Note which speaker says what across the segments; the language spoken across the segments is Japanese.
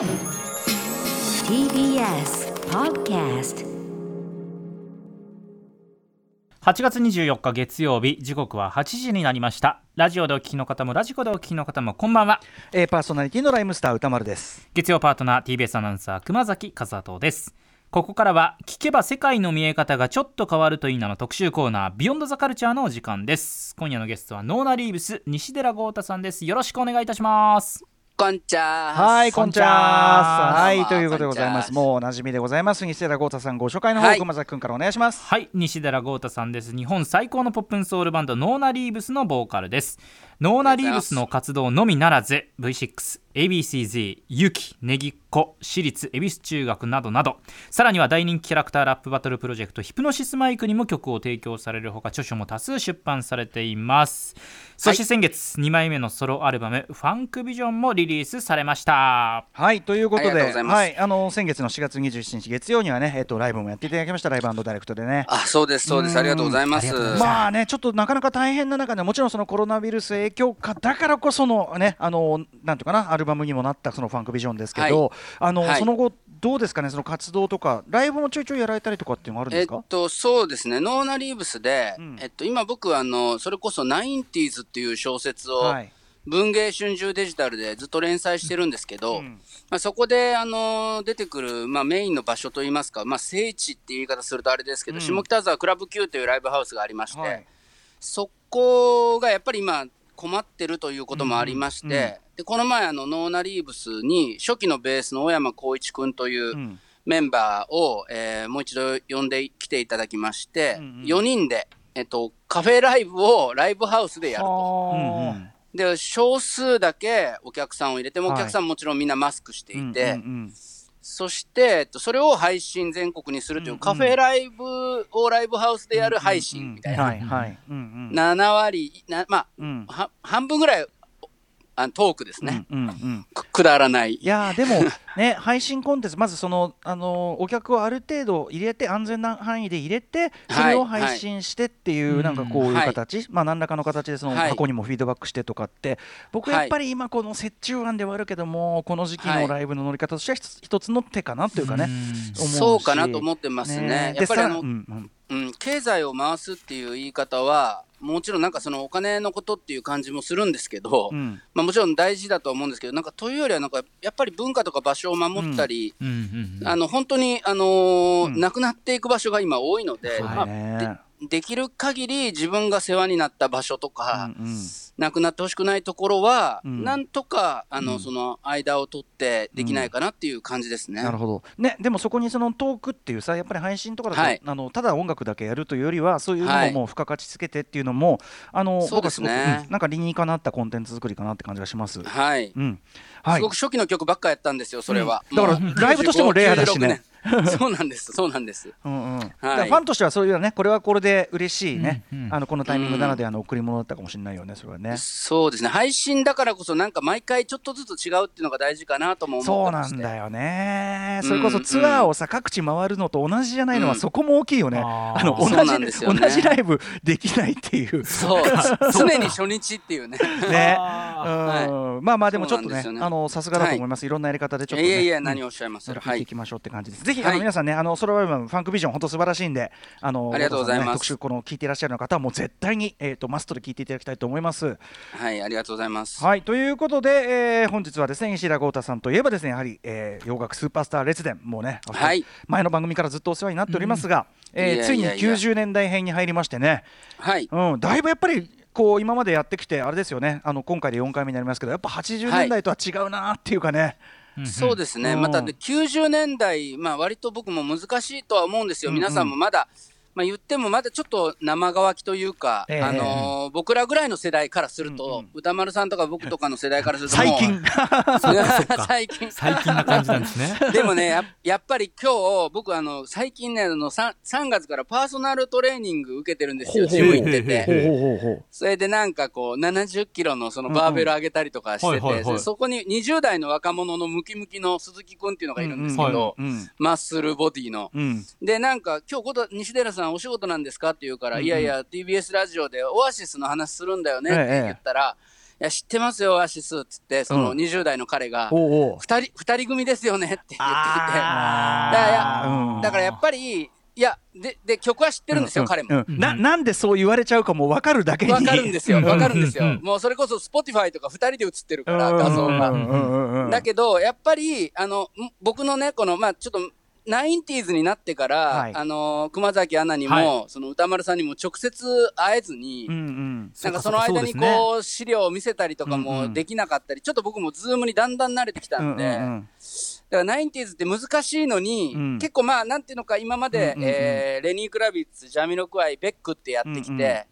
Speaker 1: TBS Podcast
Speaker 2: 8月24日月曜日時刻は8時になりました。ラジオでお聞きの方もラジコでお聞きの方もこんばんは。
Speaker 3: えー、パーソナリティのライムスター歌丸です。
Speaker 2: 月曜パートナー TBS アナウンサー熊崎和人です。ここからは聞けば世界の見え方がちょっと変わるといいなの特集コーナービヨンドザカルチャーのお時間です。今夜のゲストはノーナリーブス西寺豪太さんです。よろしくお願いいたします
Speaker 4: こんちゃー
Speaker 3: はい、こんちゃーす。はい、ということでございます。もうおなじみでございます。西寺豪太さん、ご紹介の方、
Speaker 4: はい
Speaker 3: 熊崎くんからお願いします。
Speaker 2: はい西寺豪太さんです日本最高のポップンソウルバンドノーナリーブスのボーカルですノーナリーブスの活動のみならず V6、ABCZ、ユキ、ネギっ子、私立恵比寿中学などなどさらには大人気キャラクターラップバトルプロジェクトヒプノシスマイクにも曲を提供されるほか著書も多数出版されていますそして先月2枚目のソロアルバム「ファンクビジョン」もリリースされました
Speaker 3: はい、ということで、
Speaker 4: い
Speaker 3: あの先月の4月27日月曜にはね、えっ、とライブもやっていただきました。ライブダイレクトでね。
Speaker 4: あ、そうです、そうです。ありがとうございます。
Speaker 3: まあね、ちょっとなかなか大変な中で、もちろんそのコロナウイルス影響下だからこそのね、あのなんていうかな、アルバムにもなったそのファンクビジョンですけど、
Speaker 4: はい
Speaker 3: あの、
Speaker 4: はい
Speaker 3: その後どうですかね、その活動とか、ライブもちょいちょいやられたりとかっていうのもあるんで
Speaker 4: えっ
Speaker 3: すか？
Speaker 4: と、そうですね、ノーナリーブスで、
Speaker 3: うん
Speaker 4: えっと、今僕あの、それこそナインティーズっていう小説を、
Speaker 3: はい。
Speaker 4: 文芸春秋デジタルでずっと連載してるんですけど、
Speaker 3: うん
Speaker 4: まあ、そこで、あの出てくる、まあ、メインの場所といいますか、まあ、聖地っていう言い方するとあれですけど、
Speaker 3: うん
Speaker 4: 下北沢クラブ Q というライブハウスがありまして、
Speaker 3: はい。
Speaker 4: そこがやっぱり今困ってるということもありまして、
Speaker 3: うんうんうん。
Speaker 4: でこの前あのノーナリーブスに初期のベースの小山晃一君という
Speaker 3: うん。
Speaker 4: メンバーを、えーもう一度呼んできていただきまして、
Speaker 3: うんうん。
Speaker 4: 4人で、えっと、カフェライブをライブハウスでやると。
Speaker 3: うんうん
Speaker 4: で、少数だけお客さんを入れても、
Speaker 3: はい
Speaker 4: お客さんもちろんみんなマスクしていて、
Speaker 3: うんうん
Speaker 4: そして、えっと、それを配信全国にするという、カフェライブをライブハウスでやる配信みたいな。
Speaker 3: はいはい。うんうん。
Speaker 4: 7割、なま
Speaker 3: うん
Speaker 4: あ、は半分ぐらいあトークですね。
Speaker 3: うんうんうん。
Speaker 4: くくだらない。
Speaker 3: いやーでもね 配信コンテンツまずそのあのーお客をある程度入れて安全な範囲で入れてそれを
Speaker 4: はい
Speaker 3: 配信してっていう、
Speaker 2: はい。
Speaker 3: なんかこういう
Speaker 4: はい。
Speaker 3: 形、まあ何らかの形でその
Speaker 4: はい。
Speaker 3: 過去にもフィードバックしてとかって。僕やっぱり今この折衷案ではあるけどもこの時期のライブの乗り方としては一つ一つの手かなというかね、思うし。
Speaker 4: そうかなと思ってますね。や
Speaker 3: でさ
Speaker 4: っぱりあの、
Speaker 3: うんうん。
Speaker 4: うん、経済を回すっていう言い方は、もちろんなんかそのお金のことっていう感じもするんですけど、
Speaker 3: うん。
Speaker 4: まあもちろん大事だとは思うんですけど、なんかというよりはなんかやっぱり文化とか場所を守ったり、本当にあのー
Speaker 3: うん。
Speaker 4: なくなっていく場所が今多いので、
Speaker 3: はい
Speaker 4: まあ
Speaker 3: ね
Speaker 4: でできる限り自分が世話になった場所とか、
Speaker 3: うんうん
Speaker 4: なくなってほしくないところは、
Speaker 3: うん。
Speaker 4: なんとかあの、
Speaker 3: うん。
Speaker 4: その間を取ってできないかなっていう感じですね。
Speaker 3: なるほど、ね、でもそこにそのトークっていうさやっぱり配信とかだと、
Speaker 4: はい。
Speaker 3: あのただ音楽だけやるというよりはそういうの
Speaker 4: はい。
Speaker 3: をもう付加価値つけてっていうのも、あの
Speaker 4: そうですね。
Speaker 3: なんか理にかなったコンテンツ作りかなって感じがします。
Speaker 4: はい。
Speaker 3: うん。はい。
Speaker 4: すごく初期の曲ばっかやったんですよ、それは。
Speaker 3: うん。だからライブとしてもレアだしね。
Speaker 4: 95 96年 そうなんです、そうなんです。
Speaker 3: うんうん。だからファンとしてはそういうねこれはこれで嬉しいね、
Speaker 2: うんうん。
Speaker 3: あのこのタイミングならではの贈り物だったかもしれないよねそれはね。
Speaker 4: そうですね、配信だからこそ、なんか毎回ちょっとずつ違うっていうのが大事かなとも思
Speaker 3: そう
Speaker 4: ってまして。
Speaker 3: なんだよね。
Speaker 4: うん
Speaker 3: それこそツアーをさ各地回るのと同じじゃないのは
Speaker 4: うん。
Speaker 3: そこも大きいよね、
Speaker 2: あ
Speaker 3: の同じ同じライブできないっていう。
Speaker 4: そう、常に初日っていうね。
Speaker 3: ね、
Speaker 2: あ
Speaker 3: うん。まあまあでもちょっとねあのさすがだと思います、い、ろんなやり方でちょっと、ね、
Speaker 4: いやいや、何
Speaker 3: を
Speaker 4: をおっしゃいます。
Speaker 3: 聞
Speaker 4: はいい
Speaker 3: てい。きましょうって感じです。ぜひ、
Speaker 4: はい。
Speaker 3: あの皆さんね、あのソロアルバムファンクビジョン本当素晴らしいんで、あの
Speaker 4: ありがとうございます。
Speaker 3: 特集この聞いていらっしゃる方はもう絶対にえっ、とマストで聞いていただきたいと思います。
Speaker 4: はい、ありがとうございます。
Speaker 3: はいということで、えー本日はですね石田豪太さんといえばですねやはり、えー洋楽スーパースター列伝もうね、
Speaker 4: はい。
Speaker 3: 前の番組からずっとお世話になっておりますが、えついに
Speaker 4: いやいや。
Speaker 3: 90年代編に入りましてね、
Speaker 4: はい。
Speaker 3: うん、だいぶやっぱりこう今までやってきてあれですよね。あの今回で4回目になりますけどやっぱ80年代とは違うなっていうかね、
Speaker 4: そうですね、
Speaker 3: うん。
Speaker 4: またで90年代、まあ割と僕も難しいとは思うんですよ、皆さんもまだ、まあ、言ってもまだちょっと生乾きというか、
Speaker 3: ええ
Speaker 4: あのー僕らぐらいの世代からすると、
Speaker 3: うんうん。
Speaker 4: 歌丸さんとか僕とかの世代からすると
Speaker 3: 最近。
Speaker 4: 最近。
Speaker 2: 最近な感じなんですね。
Speaker 4: でもねや、やっぱり今日、僕あの、最近ねあの3、3月からパーソナルトレーニング受けてるんですよ、ジム行って。て。それでなんかこう、70キロのそのバーベル上げたりとかしてて、そこに20代の若者のムキムキの鈴木くんっていうのがいるんですけ
Speaker 2: うん
Speaker 4: ど、
Speaker 3: うん。
Speaker 4: マッスルボディの。
Speaker 3: うん。
Speaker 4: で、なんか、今日こと、西寺さんお仕事なんですかって言うから、
Speaker 3: うんうん。
Speaker 4: いやいや、TBS ラジオでオアシスの話するんだよねって言ったら、や、知ってますよ、オアシスっつって、その
Speaker 3: うん
Speaker 4: 20代の彼が、
Speaker 3: おうおう。
Speaker 4: 二人、二人組ですよねって言っていて。だからやっぱり、いや、で、で、曲は知ってるんですよ、彼も。
Speaker 3: ななんでそう言われちゃうかも分かるだけに。
Speaker 4: わかるんですよ、わかるんですよ。もうそれこそ Spotify とか二人で映ってるから、
Speaker 3: うん
Speaker 4: 画像が。だけど、やっぱり、あの、ん僕のね、この、まあちょっと、ナインティーズになってから、
Speaker 3: はい。
Speaker 4: あの熊崎アナにも、
Speaker 2: はい。
Speaker 4: その歌丸さんにも直接会えずに、
Speaker 3: うんうん。
Speaker 4: なんかその間にこう、資料を見せたりとか
Speaker 3: うんうん。
Speaker 4: もできなかったり、ちょっと僕もズームにだんだん慣れてきたんで、
Speaker 3: うんうん
Speaker 4: だからナインティーズって難しいのに、
Speaker 3: うん。
Speaker 4: 結構まあ、なんていうのか、今まで、
Speaker 3: うんうんうん。
Speaker 4: えーレニー・クラビッツ、ジャミロクワイ、ベックってやってきて、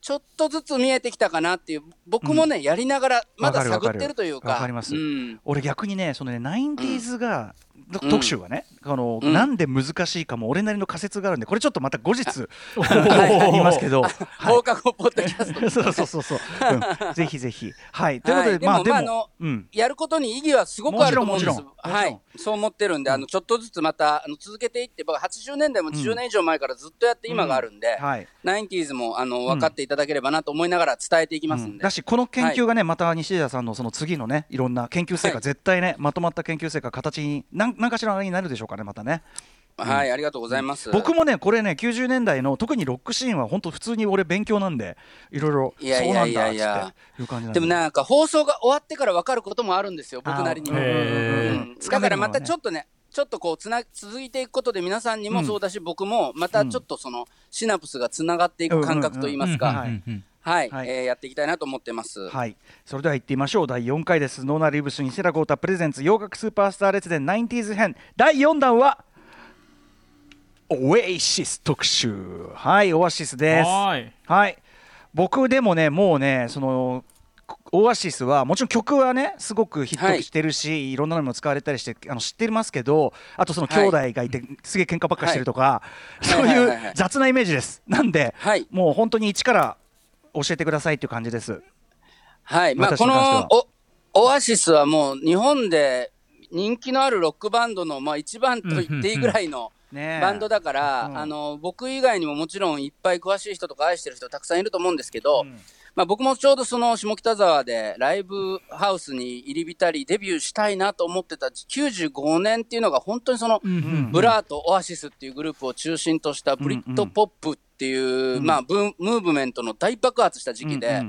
Speaker 4: ちょっとずつ見えてきたかなっていう、僕もね、やりながら、まだ探ってるというか。
Speaker 3: わかります。
Speaker 4: うん。
Speaker 3: 俺逆にねそのねナインティーズが、特集がね、あの
Speaker 4: うん。
Speaker 3: なんで難しいかも俺なりの仮説があるんでこれちょっとまた後日
Speaker 2: はい
Speaker 3: 言いますけど、はい。
Speaker 4: 放課後ポッドキャスト。
Speaker 3: そうそうそうそう、うん、ぜひぜひ。はい。ということで、
Speaker 4: はい。で
Speaker 3: まあでも、うん。
Speaker 4: やることに意義はすごくあると思うんです。は
Speaker 3: も
Speaker 4: い、そう思ってるんで、あのちょっとずつまたあの続けていって、僕、80年代も10年以上前からずっとやって今があるんで、
Speaker 3: はい。
Speaker 4: ナインティーズもあの分かっていただければなと思いながら伝えていきますんで。
Speaker 3: だしこの研究がね、また西田さんのその次のねいろんな研究成果、
Speaker 4: はい。
Speaker 3: 絶対ねまとまった研究成果形に何何かしらのあれになるでしょうかねまたね。
Speaker 4: はい、ありがとうございます。
Speaker 3: 僕もねこれね90年代の特にロックシーンは本当普通に俺勉強なんでいろいろ
Speaker 4: いやいやい
Speaker 3: そうなんだっつ
Speaker 4: やいや
Speaker 3: っていう感じなんで。
Speaker 4: でもなんか放送が終わってから分かることもあるんですよ、僕なりに。も。だからまたちょっとね、ちょっとこうつな続いていくことで皆さんにもそうだし、僕もまたちょっとそのシナプスがつながっていく感覚といいますか、
Speaker 3: はい。
Speaker 4: はい、
Speaker 3: はい
Speaker 4: えーやっていきたいなと思ってます。
Speaker 3: はい、それでは行ってみましょう。第4回です。ノーナリーブス西田豪太プレゼンツ洋楽スーパースター列伝 90s 編。第4弾はオエイシス特集。はいオアシスです。
Speaker 2: はい。
Speaker 3: はい。僕でもねもうねそのオアシスはもちろん曲はねすごくヒットしてるし、い、ろんなのにも使われたりしてあの知ってますけどあとその兄弟がいて、すげえ喧嘩ばっかしてるとか、そう
Speaker 4: はいはいはいはい。
Speaker 3: いう雑なイメージです。なんで、
Speaker 4: はい。
Speaker 3: もう本当に一から教えてくださいっていう感じです。
Speaker 4: はい、まあ、このおオアシスはもう日本で人気のあるロックバンドの、まあ、一番と言っていいぐらいのバンドだから、
Speaker 3: うん。
Speaker 4: あの僕以外にももちろんいっぱい詳しい人とか愛してる人たくさんいると思うんですけど、
Speaker 3: うん
Speaker 4: まあ、僕もちょうどその下北沢でライブハウスに入り浸りデビューしたいなと思ってた95年っていうのが本当にその、ブラーとオアシスっていうグループを中心としたブリットポップっていう、まあ、ブームーブメントの大爆発した時期で、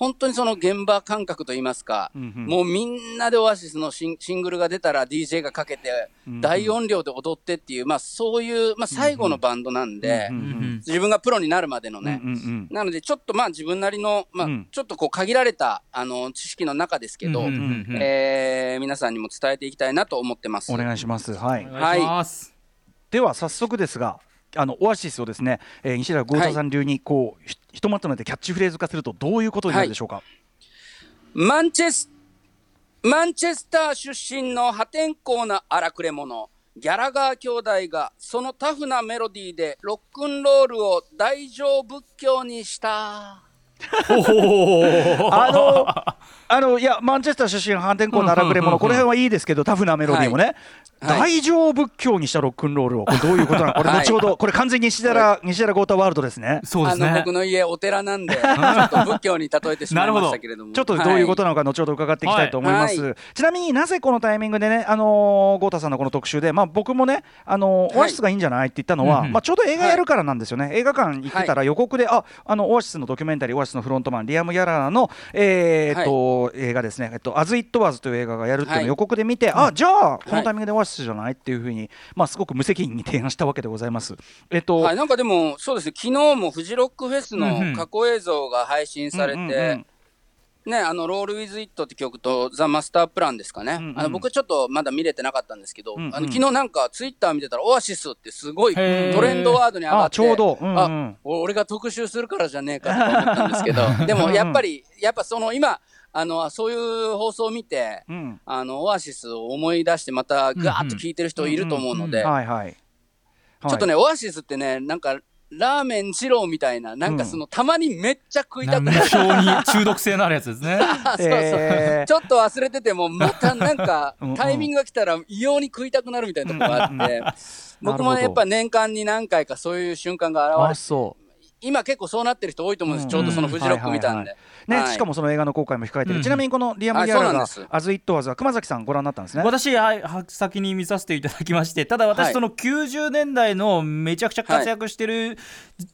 Speaker 4: 本当にその現場感覚といいますか、
Speaker 3: うんうん。
Speaker 4: もうみんなでオアシスのシンシングルが出たら DJ がかけて、
Speaker 3: うん
Speaker 4: 大音量で踊ってっていう、まあそういう、まあ最後のバンドなんで、
Speaker 3: うんうん
Speaker 4: 自分がプロになるまでのね、
Speaker 3: うんうんうん。
Speaker 4: なのでちょっとまあ自分なりの、まあ
Speaker 3: うん。
Speaker 4: ちょっとこう限られたあの知識の中ですけど、
Speaker 2: うんうんうん。
Speaker 4: えー皆さんにも伝えていきたいなと思ってます。
Speaker 3: お願いします。はい。
Speaker 2: お願いします。
Speaker 3: では早速ですがあのオアシスをですね、えー西田豪太さん流にこう、ひひとまとめてキャッチフレーズ化するとどういうことになるでしょうか、
Speaker 4: マンチェス、マンチェスター出身の破天荒な荒くれ者、ギャラガー兄弟がそのタフなメロディーでロックンロールを大乗仏教にした。
Speaker 3: あの あのいやマンチェスター出身反転校の荒くれ者この辺はいいですけどタフなメロディーもね、
Speaker 4: はい
Speaker 3: 大乗仏教にしたロックンロールを。これどういうことなの？これ
Speaker 4: はい。
Speaker 3: 後ほど、これ完全に西寺西寺豪太ワールドですね。
Speaker 2: そうですね。
Speaker 4: 僕の家お寺なんで、ちょっと仏教に例えてしまいましたけれども。
Speaker 3: ちょっとどういうことなのか後ほど伺っていきたいと思います、
Speaker 4: は
Speaker 3: ちなみになぜこのタイミングでね、あのー、豪太さんのこの特集で、まあ、僕もね、あのオアシスがいいんじゃないって言ったのは、まあ、ちょうど映画やるからなんですよね、映画館行ってたら予告で、ああのオアシスのドキュメンタリー、オアシスのフロントマン、リアム・ヤラーの、えーっと映画ですね、えっと、アズ・イット・ワーズという映画がやるっていうのを
Speaker 4: はい。
Speaker 3: 予告で見て、あじゃあ、このタイミングでオアシスじゃないっていうふうに、まあ、すごく無責任に提案したわけでございます。えっと、
Speaker 4: はい、なんかでも、そうですね、昨日もフジロックフェスの過去映像が配信されて、
Speaker 3: うんうんうん。
Speaker 4: ね、あの、ロール・ウィズ・イットって曲と、ザ・マスター・プランですかね。
Speaker 3: うんうん。
Speaker 4: あの僕ちょっとまだ見れてなかったんですけど、
Speaker 3: うんうん。
Speaker 4: あの昨日なんかツイッター見てたら、オアシスってすごいトレンドワードに上がって、
Speaker 3: あちょうど、うんうん
Speaker 4: あお俺が特集するからじゃねえかとか思ったんですけど、でもやっぱり、やっぱその今、あの、そういう放送を見て、
Speaker 3: うん。
Speaker 4: あの、オアシスを思い出してまたガーッと聞いてる人いると思うので、ちょっとね、オアシスってね、なんか、ラーメン二郎みたいな、なんかその、たまにめっちゃ食いたくなる。
Speaker 2: 中毒性のあるやつですね。
Speaker 4: あ そうそう、
Speaker 3: えー。
Speaker 4: ちょっと忘れてても、またなんか
Speaker 3: うんうん、
Speaker 4: タイミングが来たら異様に食いたくなるみたいなところがあって、僕もね、やっぱ年間に何回かそういう瞬間が
Speaker 3: あ
Speaker 4: 現
Speaker 3: そ
Speaker 4: 今結構そうなってる人多いと思うんです、ちょうどそのフジロック見たんで。
Speaker 3: ね、
Speaker 4: はい。
Speaker 3: しかもその映画の公開も控えてる、
Speaker 2: うん。
Speaker 3: ちなみにこのリアム・
Speaker 4: あ
Speaker 3: ギャラが
Speaker 4: そうなんです「
Speaker 3: アズ・イット・ワズ」は熊崎さんご覧になったんですね。
Speaker 2: 私は先に見させていただきましてただ私、
Speaker 4: はい。
Speaker 2: その90年代のめちゃくちゃ活躍してる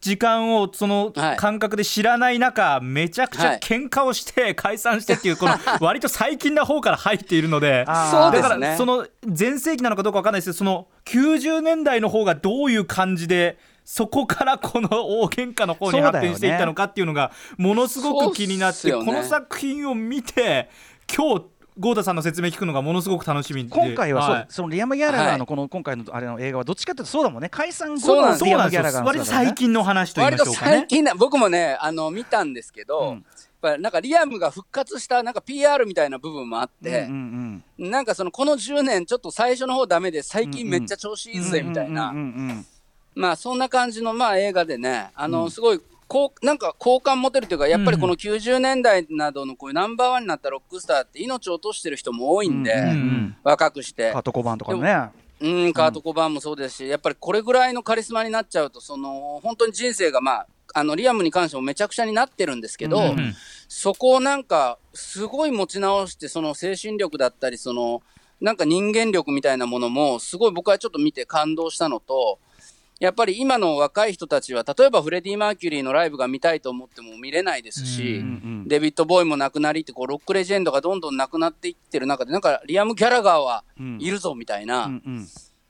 Speaker 2: 時間をその
Speaker 4: はい。
Speaker 2: 感覚で知らない中めちゃくちゃ
Speaker 4: はい。
Speaker 2: 喧嘩をして解散してっていうこの 割と最近な方から入っているので。だか
Speaker 4: そうですね。
Speaker 2: らその全盛期なのかどうかわかんないですけどその90年代の方がどういう感じでそこからこの大喧嘩の方に発展していったのかっていうのがものすごく気になって、
Speaker 4: ね。
Speaker 2: この作品を見て今日豪太さんの説明聞くのがものすごく楽しみで。
Speaker 3: 今回はそう、
Speaker 2: い。
Speaker 3: そのリアム・ギャラガー
Speaker 4: はい。
Speaker 3: のこの今回のあれの映画はどっちかというとそうだもんね。解散後のリアム・ギャラガーの
Speaker 2: よ。割と最近の話と言いましょうかね
Speaker 4: 最近な、僕もね、あの、見たんですけど、
Speaker 3: うん。
Speaker 4: なんかリアムが復活したなんか PR みたいな部分もあって、
Speaker 3: うんうん
Speaker 4: なんかそのこの10年ちょっと最初の方ダメで最近めっちゃ調子いい
Speaker 3: うん
Speaker 4: ぜみたいな、
Speaker 3: うんうんうん
Speaker 4: まあそんな感じのまあ映画でね、あの、
Speaker 3: うん。
Speaker 4: すごい、こう、なんか好感持てるというか、やっぱりこの90年代などのこういうナンバーワンになったロックスターって命を落としてる人も多いんで、
Speaker 3: うんうん
Speaker 2: うん。
Speaker 4: 若くして。
Speaker 3: カ。ート・コバーンとかもね
Speaker 4: うん、カート・コバーンもそうですし、やっぱりこれぐらいのカリスマになっちゃうと、その、本当に人生がまあ、あの、リアムに関してもめちゃくちゃになってるんですけど、
Speaker 3: うん
Speaker 2: うん。
Speaker 4: そこをなんか、すごい持ち直して、その精神力だったり、その、なんか人間力みたいなものも、すごい僕はちょっと見て感動したのと、やっぱり今の若い人たちは、例えばフレディ・マーキュリーのライブが見たいと思っても見れないですし、
Speaker 2: うん
Speaker 3: うん
Speaker 4: デビッド・ボーイも亡くなりって、こう、ロックレジェンドがどんどん亡くなっていってる中で、なんか、リアム・ギャラガーは
Speaker 3: うん。
Speaker 4: いるぞ、みたいな、
Speaker 3: うんうん。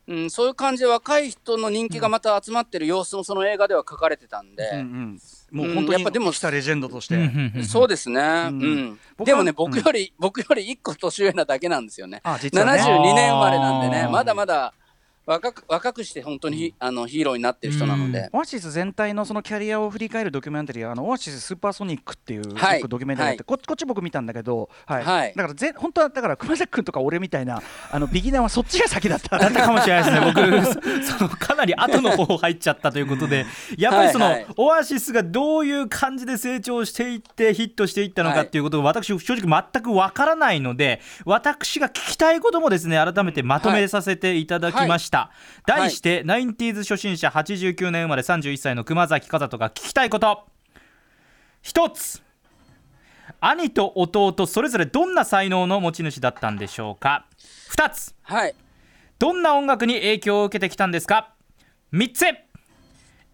Speaker 4: うん、そういう感じで若い人の人気がまた集まってる様子もその映画では書かれてたんで、
Speaker 3: うんうん。もう
Speaker 4: うん
Speaker 3: 本当に
Speaker 4: やっぱでも
Speaker 3: 来たレジェンドとして、
Speaker 2: うんうんうん
Speaker 4: そうですね、
Speaker 3: ん
Speaker 4: うん。
Speaker 3: 僕は
Speaker 4: でもね、
Speaker 3: うん。
Speaker 4: 僕より、僕より1個年上なだけなんですよね。
Speaker 3: あ実はね。
Speaker 4: 72年生まれなんでねまだまだ若く若くして本当にヒ,、あのヒーローになってる人なので、
Speaker 3: オアシス全体のそのキャリアを振り返るドキュメンタリーあのオアシススーパーソニックっていう
Speaker 4: はい。
Speaker 3: ドキュメンタリーって、
Speaker 4: はい。
Speaker 3: ここっち僕見たんだけど、はい。
Speaker 4: はい。
Speaker 3: だからぜ本当はだから熊崎君とか俺みたいなあのビギナーはそっちが先だった。
Speaker 2: だったかもしれないですね、僕、そのかなり後の方入っちゃったということで、やっぱりその、
Speaker 4: はいはい。
Speaker 2: オアシスがどういう感じで成長していって、ヒットしていったのかっていうことを、私、正直全くわからないので、私が聞きたいこともですね、改めてまとめさせていただきました。
Speaker 4: はい
Speaker 2: 題して、ナインティーズ初心者89年生まれ31歳の熊崎和人が聞きたいこと。一つ。兄と弟それぞれどんな才能の持ち主だったんでしょうか。2つ。
Speaker 4: はい、
Speaker 2: どんな音楽に影響を受けてきたんですか。3つ。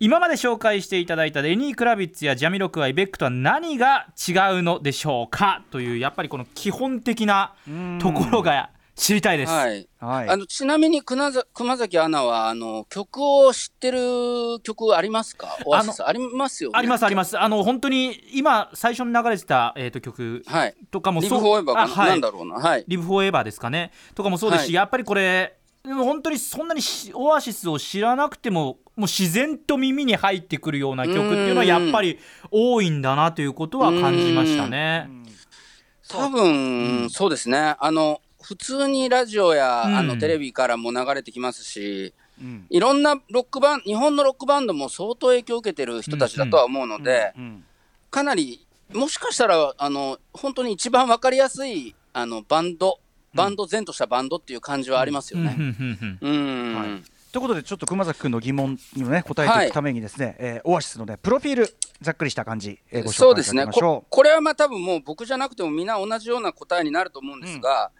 Speaker 2: 今まで紹介していただいたレニー・クラビッツやジャミロクワイベックとは何が違うのでしょうか。というやっぱりこの基本的なところが知りたいです、
Speaker 4: はい。
Speaker 3: はい。
Speaker 4: あのちなみに熊崎アナはあの曲を知ってる曲ありますか？オアシス？ありますよね。
Speaker 2: ありますあります。あの本当に今最初に流れてた、えー、と曲
Speaker 4: はい。
Speaker 2: とかも
Speaker 4: リブ・フォーエバーかな,、んだろうな。はい。
Speaker 2: リブ・フォーエバーですかね。とかもそうですし、
Speaker 4: はい。
Speaker 2: やっぱりこれでも本当にそんなにしオアシスを知らなくてももう自然と耳に入ってくるような曲っていうのはやっぱり多いんだなということは感じましたね。
Speaker 4: 多分、そうですね。あの普通にラジオや、
Speaker 2: うん。
Speaker 4: あのテレビからも流れてきますし
Speaker 3: うん。
Speaker 4: いろんなロックバン日本のロックバンドも相当影響を受けてる人たちだとは思うので、
Speaker 3: うん
Speaker 4: かなりもしかしたらあの本当に一番わかりやすいあのバンドバンド前としたバンドっていう感じはありますよね。
Speaker 2: うんうんうん
Speaker 4: うん、
Speaker 3: はい。ということでちょっと熊崎君の疑問にもね答えていくためにですね、えーオアシスのねプロフィールざっくりした感じ、えーご紹介いた
Speaker 4: そうですねこ。これはまあ多分もう僕じゃなくてもみんな同じような答えになると思うんですが、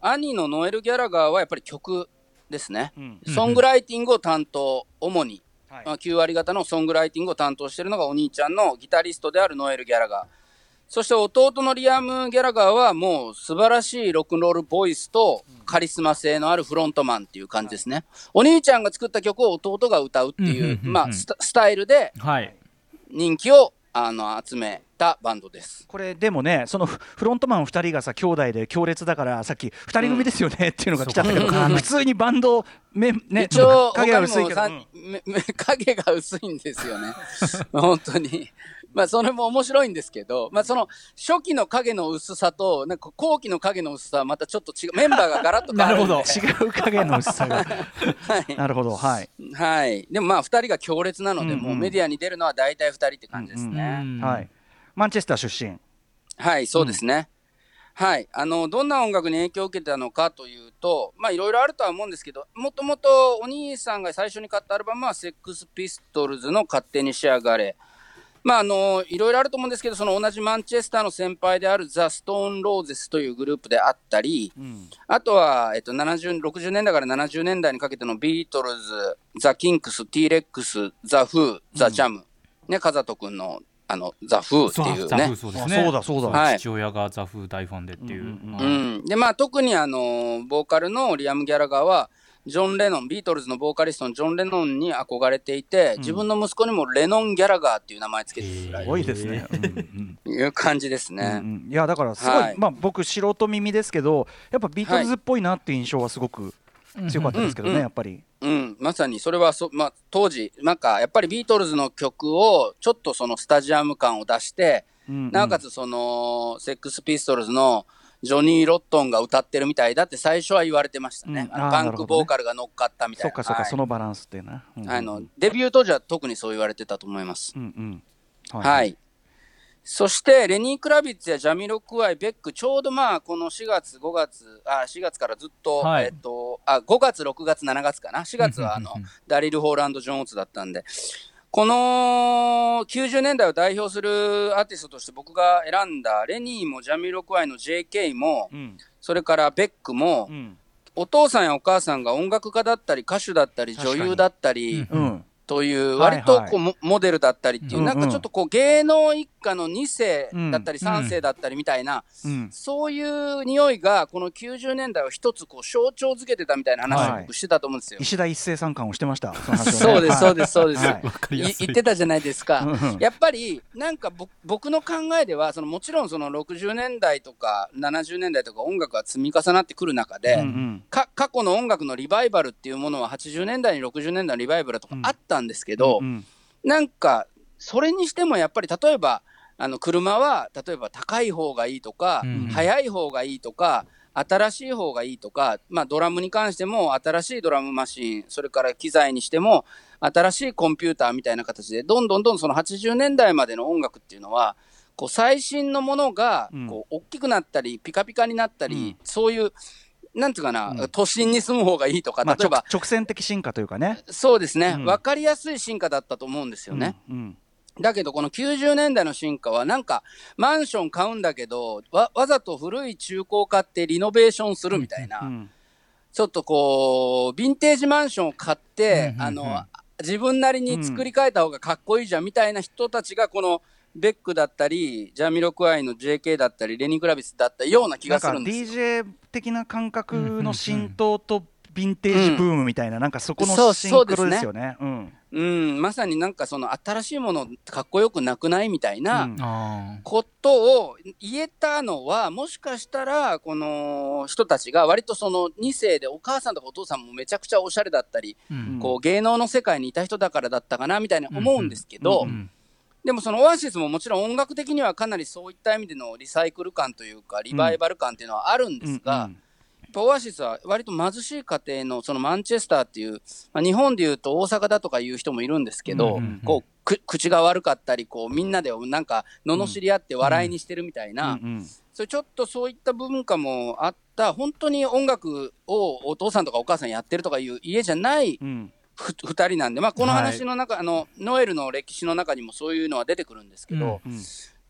Speaker 4: 兄のノエル・ギャラガーはやっぱり曲ですね、
Speaker 3: うん。
Speaker 4: ソングライティングを担当主に、
Speaker 3: はい。
Speaker 4: まあ、9割方のソングライティングを担当しているのがお兄ちゃんのギタリストであるノエル・ギャラガー。そして弟のリアム・ギャラガーはもう素晴らしいロックンロールボイスとカリスマ性のあるフロントマンっていう感じですね。お兄ちゃんが作った曲を弟が歌うっていうまあスタスタイルで
Speaker 2: はい。
Speaker 4: 人気をあの集めたバンドです。
Speaker 3: これでもねそのフフロントマン2人がさ兄弟で強烈だからさっき2人組ですよねっていうのが来ちゃったけど、普通にバンドめね
Speaker 4: 一応、
Speaker 3: 影が
Speaker 4: 他にもさ
Speaker 3: 薄いけど、うん
Speaker 4: めめ影が薄いんですよね。本当に。まあ、それも面白いんですけど、まあ、その、初期の影の薄さと、なんか後期の影の薄さはまたちょっと違う、メンバーがガラッと変わる。
Speaker 2: なるほ
Speaker 3: 違う影の薄さが
Speaker 4: はい。
Speaker 3: なるほどはい、
Speaker 4: はい。でもまあ、二人が強烈なので、
Speaker 3: うんうん
Speaker 4: もうメディアに出るのは大体二人って感じですね。
Speaker 2: うん
Speaker 3: はい、マンチェスター出身
Speaker 4: はい、そうですね。はい。あの、どんな音楽に影響を受けたのかというと、まあ、いろいろあるとは思うんですけど、もともとお兄さんが最初に買ったアルバムは、セックスピストルズの勝手にしやがれ。まああのいろいろあると思うんですけど、その同じマンチェスターの先輩であるザ・ストーン・ローゼスというグループであったり、
Speaker 3: うん
Speaker 4: あとは、えっと、70 60年代から70年代にかけてのビートルズ、ザ・キンクス、ティーレックス、ザ・フー、ザ・ジャム、ね、風人君のあのザ・フーっていう
Speaker 2: ザフー
Speaker 4: ね。
Speaker 3: あ
Speaker 2: そうですね。
Speaker 3: そうだそうだ。
Speaker 4: はい。
Speaker 2: 父親がザフー大ファンでっていう、
Speaker 3: うんうんうん。
Speaker 2: はい
Speaker 4: うん、でまあ特にあのボーカルのリアム・ギャラガーはジョン・レノンビートルズのボーカリストのジョン・レノンに憧れていて、自分の息子にもレノン・ギャラガーっていう名前つけてるぐらい。
Speaker 3: すごいですね。うんうん。
Speaker 4: いう感じです
Speaker 3: うん
Speaker 4: ね。
Speaker 3: うん。いやだからすごい、
Speaker 4: はい。
Speaker 3: まあ僕素人耳ですけどやっぱビートルズっぽいなっていう印象はすごく強かったですけどね、
Speaker 4: うんうん
Speaker 3: やっぱり。
Speaker 4: うん、まさにそれはそ、まあ、当時なんかやっぱりビートルズの曲をちょっとそのスタジアム感を出して、
Speaker 3: うんうん
Speaker 4: なおかつそのセックスピストルズのジョニー・ロットンが歌ってるみたいだって最初は言われてましたね。
Speaker 3: うん
Speaker 4: パンクボーカルが乗っかったみたいな。
Speaker 3: そうかそうか、
Speaker 4: はい
Speaker 3: そのバランスっていうな。うんうん
Speaker 4: あのデビュー当時は特にそう言われてたと思います。
Speaker 3: うんうん
Speaker 4: はい。そして、レニー・クラビッツやジャミロクワイ、ベック、ちょうどまあ、この4月、5月、あ、4月からずっと、
Speaker 2: はい。
Speaker 4: えっと、あ、5月、6月、7月かな？4月はあのダリル・ホーランド・ジョーンズだったんで、この90年代を代表するアーティストとして僕が選んだ、レニーもジャミロクワイの JK も、
Speaker 3: うん。
Speaker 4: それからベックも
Speaker 3: う、ん。
Speaker 4: お父さんやお母さんが音楽家だったり、歌手だったり、女優だったり、
Speaker 3: うん
Speaker 4: という、
Speaker 3: はい
Speaker 4: 割とこうモモデルだったりっていう、なんかちょっとこう芸能一家の2世だったり
Speaker 2: うん
Speaker 4: 3世だったりみたいな、
Speaker 3: うん。
Speaker 4: そういう匂いがこの90年代を一つこう象徴づけてたみたいな話
Speaker 3: はい。
Speaker 4: を僕してたと思うんですよ。
Speaker 3: 石田一生さん感をしてました。そ
Speaker 4: うです、そうです、そうです。言ってたじゃないですか。やっぱり、なんか僕僕の考えでは、そのもちろんその60年代とか70年代とか音楽が積み重なってくる中で、過去の音楽のリバイバルっていうものは80年代に60年代のリバイバルとかあったんですけど、
Speaker 3: うん
Speaker 4: なんか、それにしてもやっぱり例えば、あの車は例えば高い方がいいとか、
Speaker 2: うん
Speaker 4: 速い方がいいとか、新しい方がいいとか、まあ、ドラムに関しても新しいドラムマシン、それから機材にしても新しいコンピューターみたいな形で、どんどんどんその80年代までの音楽っていうのは、こう最新のものが
Speaker 3: うん。
Speaker 4: こう大きくなったり、ピカピカになったり、
Speaker 3: うん。
Speaker 4: そういう、なんていうかな、
Speaker 3: うん。
Speaker 4: 都心に住む方がいいとか、
Speaker 3: まあ
Speaker 4: 例えば、
Speaker 3: 直直線的進化というかね。
Speaker 4: そうですね、
Speaker 3: うん。
Speaker 4: 分かりやすい進化だったと思うんですよね。
Speaker 3: うん
Speaker 4: だけど、この90年代の進化は、なんか、マンション買うんだけど、わ、わざと古い中古を買ってリノベーションするみたいな、
Speaker 3: うん。
Speaker 4: ちょっとこう、ヴィンテージマンションを買って、
Speaker 2: うんうんうん。
Speaker 4: あの、自分なりに作り変えた方がかっこいいじゃんみたいな人たちが、この、ベックだったり、ジャミロクワイの JK だったり、レニー・クラビスだったような気がするんですよ。
Speaker 3: DJ 的な感覚の浸透とヴィンテージブームみたいな、なんかそこ
Speaker 4: そう
Speaker 3: のシンクロですよね。うん
Speaker 4: うん、まさになんかその新しいものかっこよくなくないみたいな、ことを言えたのは、もしかしたら、この人たちが割とその2世でお母さん。とかお父さんもめちゃくちゃおしゃれだったり、
Speaker 2: ー。うん
Speaker 4: こう芸能の世界にいた人だからだったかなみたいに思うんですけど、
Speaker 3: うん
Speaker 2: うん
Speaker 4: でもそのオアシスももちろん音楽的にはかなりそういった意味でのリサイクル感というか、リバイバル感っていうのはあるんですが、オアシスは割と貧しい家庭のそのマンチェスターっていう、まあ、日本でいうと大阪だとかいう人もいるんですけど、こうく口が悪かったりこうみんなでなんか罵り合って笑いにしてるみたいな、それちょっとそういった文化もあった。本当に音楽をお父さんとかお母さんやってるとかいう家じゃない
Speaker 3: うん。
Speaker 4: ふ2人なんで、まあ、この話の中、あのノエルの歴史の中にもそういうのは出てくるんですけど、
Speaker 3: うん。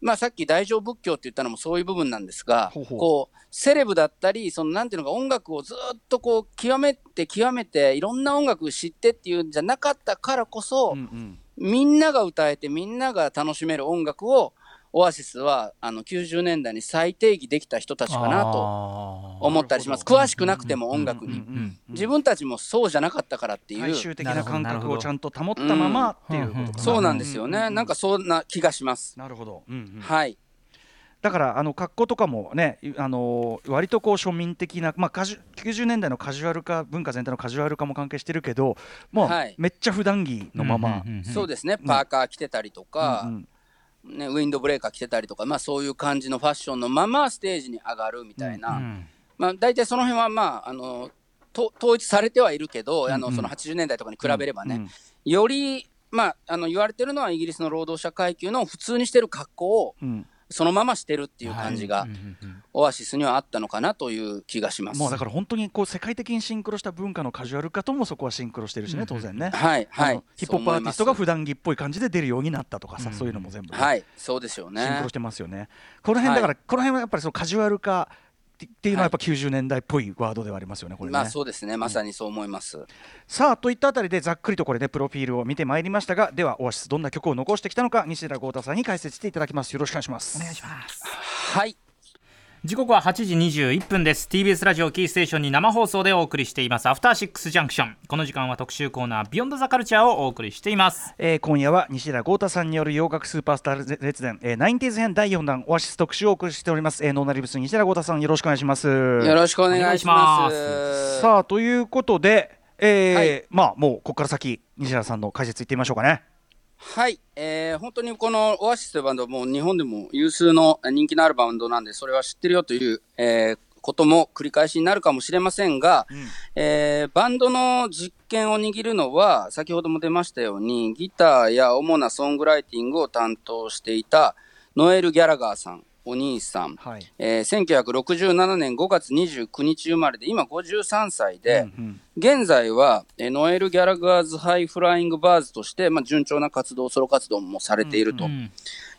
Speaker 4: まあ、さっき大乗仏教って言ったのもそういう部分なんですが、
Speaker 3: ほうほう。
Speaker 4: こうセレブだったり、そのなんていうのか、音楽をずっとこう極めて極めて、いろんな音楽知ってっていうんじゃなかったからこそ、
Speaker 3: うんうん。
Speaker 4: みんなが歌えて、みんなが楽しめる音楽を、オアシスはあの90年代に再定義できた人たちかなと
Speaker 2: と
Speaker 4: 思ったりします。詳しくなくても音楽に。
Speaker 3: うんうんうん
Speaker 4: 自分たちもそうじゃなかったからっていう。
Speaker 3: 大衆的な感覚をちゃんと保ったままっていうことかな
Speaker 4: そうなんですよね。
Speaker 3: うう
Speaker 4: なんかそんな気がします。
Speaker 3: なるほど、うんうん
Speaker 4: はい。
Speaker 3: だからあの格好とかもね、いあのー割とこう庶民的な、まあ、カジュ90年代のカジュアル化文化全体のカジュアル化も関係してるけど、もう
Speaker 4: はい
Speaker 3: めっちゃ普段着のまま、
Speaker 4: そうですね。パーカー着てたりとか、
Speaker 3: うん
Speaker 4: ね、ウィンドブレーカー着てたりとか、まあ、そういう感じのファッションのままステージに上がるみたいな、まあ、大体その辺は、まあ、あのと統一されてはいるけど、あ
Speaker 3: うんうん。
Speaker 4: のその80年代とかに比べればね、
Speaker 3: うん
Speaker 4: より、まあ、あの言われてるのはイギリスの労働者階級の普通にしてる格好を
Speaker 3: うん。
Speaker 4: そのまましてるっていう感じがオアシスにはあったのかなという気がします。
Speaker 3: もうだから本当にこう世界的にシンクロした文化のカジュアル化ともそこはシンクロしてるしね当然ね、
Speaker 4: はい。はい
Speaker 3: ヒップホップアーティストが普段着っぽい感じで出るようになったとかさ、そういうのも全部ね、
Speaker 4: はい。そうでしょうね。
Speaker 3: シンクロしてますよね。この辺だから、
Speaker 4: は
Speaker 3: この辺はやっぱりそのカジュアル化っていうのはやっぱ90年代っぽいワードではありますよねこれね、
Speaker 4: まあそうですね。まさにそう思います。
Speaker 3: さあといったあたりでざっくりとこれでプロフィールを見てまいりましたがではオアシスどんな曲を残してきたのか西寺豪太さんに解説していただきます。よろしくお願いします。お願いします。
Speaker 4: はい
Speaker 2: 時刻は8時21分です。TBS ラジオキーステーションに生放送でお送りしています。アフターシックスジャンクション。この時間は特集コーナービヨンドザカルチャーをお送りしています。
Speaker 3: えー今夜は西寺豪太さんによる洋楽スーパースター列伝、えー、90s 編第4弾オアシス特集をお送りしております、えー、ノーナリブス西寺豪太さんよろしくお願いします。
Speaker 4: よろしくお願いします。
Speaker 3: さあということで、えー
Speaker 4: はい。
Speaker 3: まあもうここから先西寺さんの解説いってみましょうかね
Speaker 4: はい、えー本当にこのオアシスというバンドはもう日本でも有数の人気のあるバンドなんで、それは知ってるよという、えーことも繰り返しになるかもしれませんが、えーバンドの実権を握るのは、先ほども出ましたように、ギターや主なソングライティングを担当していたノエル・ギャラガーさん、お兄さん、
Speaker 3: はい。
Speaker 4: えー1967年5月29日生まれで、今53歳で、
Speaker 3: うん
Speaker 4: 現在は、えーノエル・ギャラガーズ・ハイ・フライング・バーズとして、まあ、順調な活動、ソロ活動もされていると
Speaker 2: うん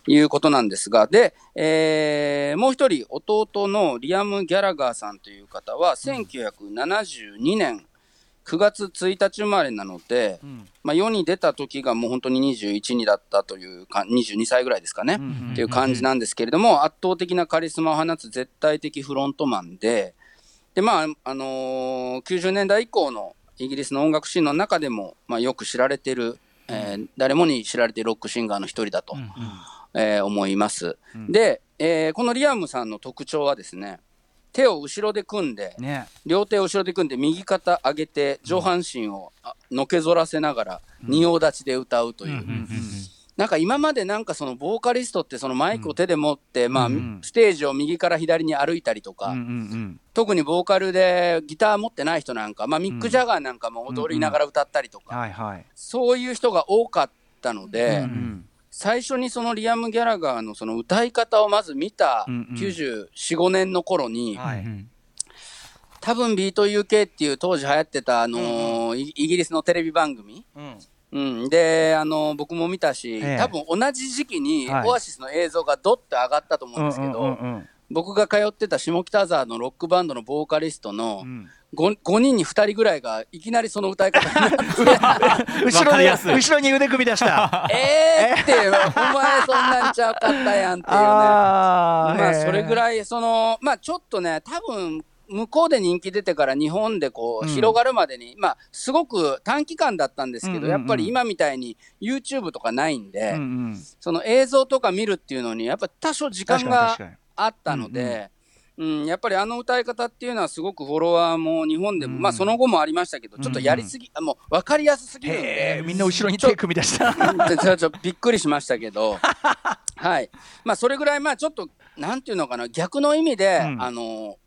Speaker 4: いうことなんですが、で、えーもう一人、弟のリアム・ギャラガーさんという方は、1972年9月1日生まれなので、
Speaker 3: ん。
Speaker 4: まあ、世に出た時がもう本当に21、2だったというか、22歳ぐらいですかね、
Speaker 3: ん
Speaker 4: っていう感じなんですけれども、圧倒的なカリスマを放つ絶対的フロントマンで、で、まあ、あのー90年代以降のイギリスの音楽シーンの中でも、まあ、よく知られている、えー誰もに知られているロックシンガーの一人だと、えー思います。で、えーこのリアムさんの特徴はですね、手を後ろで組んで、
Speaker 3: ね。
Speaker 4: 両手を後ろで組んで、右肩上げて、上半身をあのけぞらせながら、仁王立ちで歌うという。なんか今までなんかそのボーカリストってそのマイクを手で持って、まあ、
Speaker 3: ん
Speaker 4: ステージを右から左に歩いたりとか、特にボーカルでギター持ってない人なんか、まあ、ミック・ジャガーなんかも踊りながら歌ったりとか、そういう人が多かったので、
Speaker 3: うん
Speaker 4: 最初にそのリアム・ギャラガーのその歌い方をまず見た
Speaker 3: うんうん。
Speaker 4: 94、5年の頃に、多分ビート UK っていう当時流行ってた、あのーイイギリスのテレビ番組、
Speaker 3: うん。
Speaker 4: うん、で、あのー僕も見たし、
Speaker 3: ええ。
Speaker 4: 多分同じ時期に
Speaker 3: はい。
Speaker 4: オアシスの映像がドッと上がったと思うんですけど、僕が通ってた下北沢のロックバンドのボーカリストの
Speaker 3: うん、
Speaker 4: 5, 5人に2人ぐらいがいきなりその歌い方になって。
Speaker 3: 後ろ後ろに腕組み出した。
Speaker 4: えーって、お前そんなんちゃうかったやんっていうね。まあ、それぐ
Speaker 3: い
Speaker 4: らい、その、まあ、ちょっとね、多分、向こうで人気出てから日本でこう、
Speaker 3: うん。
Speaker 4: 広がるまでに、まあ、すごく短期間だったんですけど、
Speaker 3: うんうんうん。
Speaker 4: やっぱり今みたいに YouTube とかないんで、
Speaker 3: うんうん。
Speaker 4: その映像とか見るっていうのに、やっぱ多少時間があったので、うん、やっぱりあの歌い方っていうのはすごくフォロワーも日本でも、
Speaker 3: うん。
Speaker 4: まあその後もありましたけど、ちょっとやりすぎ、あもう分かりやすすぎるん
Speaker 3: へ
Speaker 4: で
Speaker 3: え、みんな後ろに手組み出した。
Speaker 4: ちょびっくりしましたけど、はい。まあ、それぐらい、まあ、ちょっと、なんていうのかな、逆の意味で、
Speaker 3: うん。
Speaker 4: あの、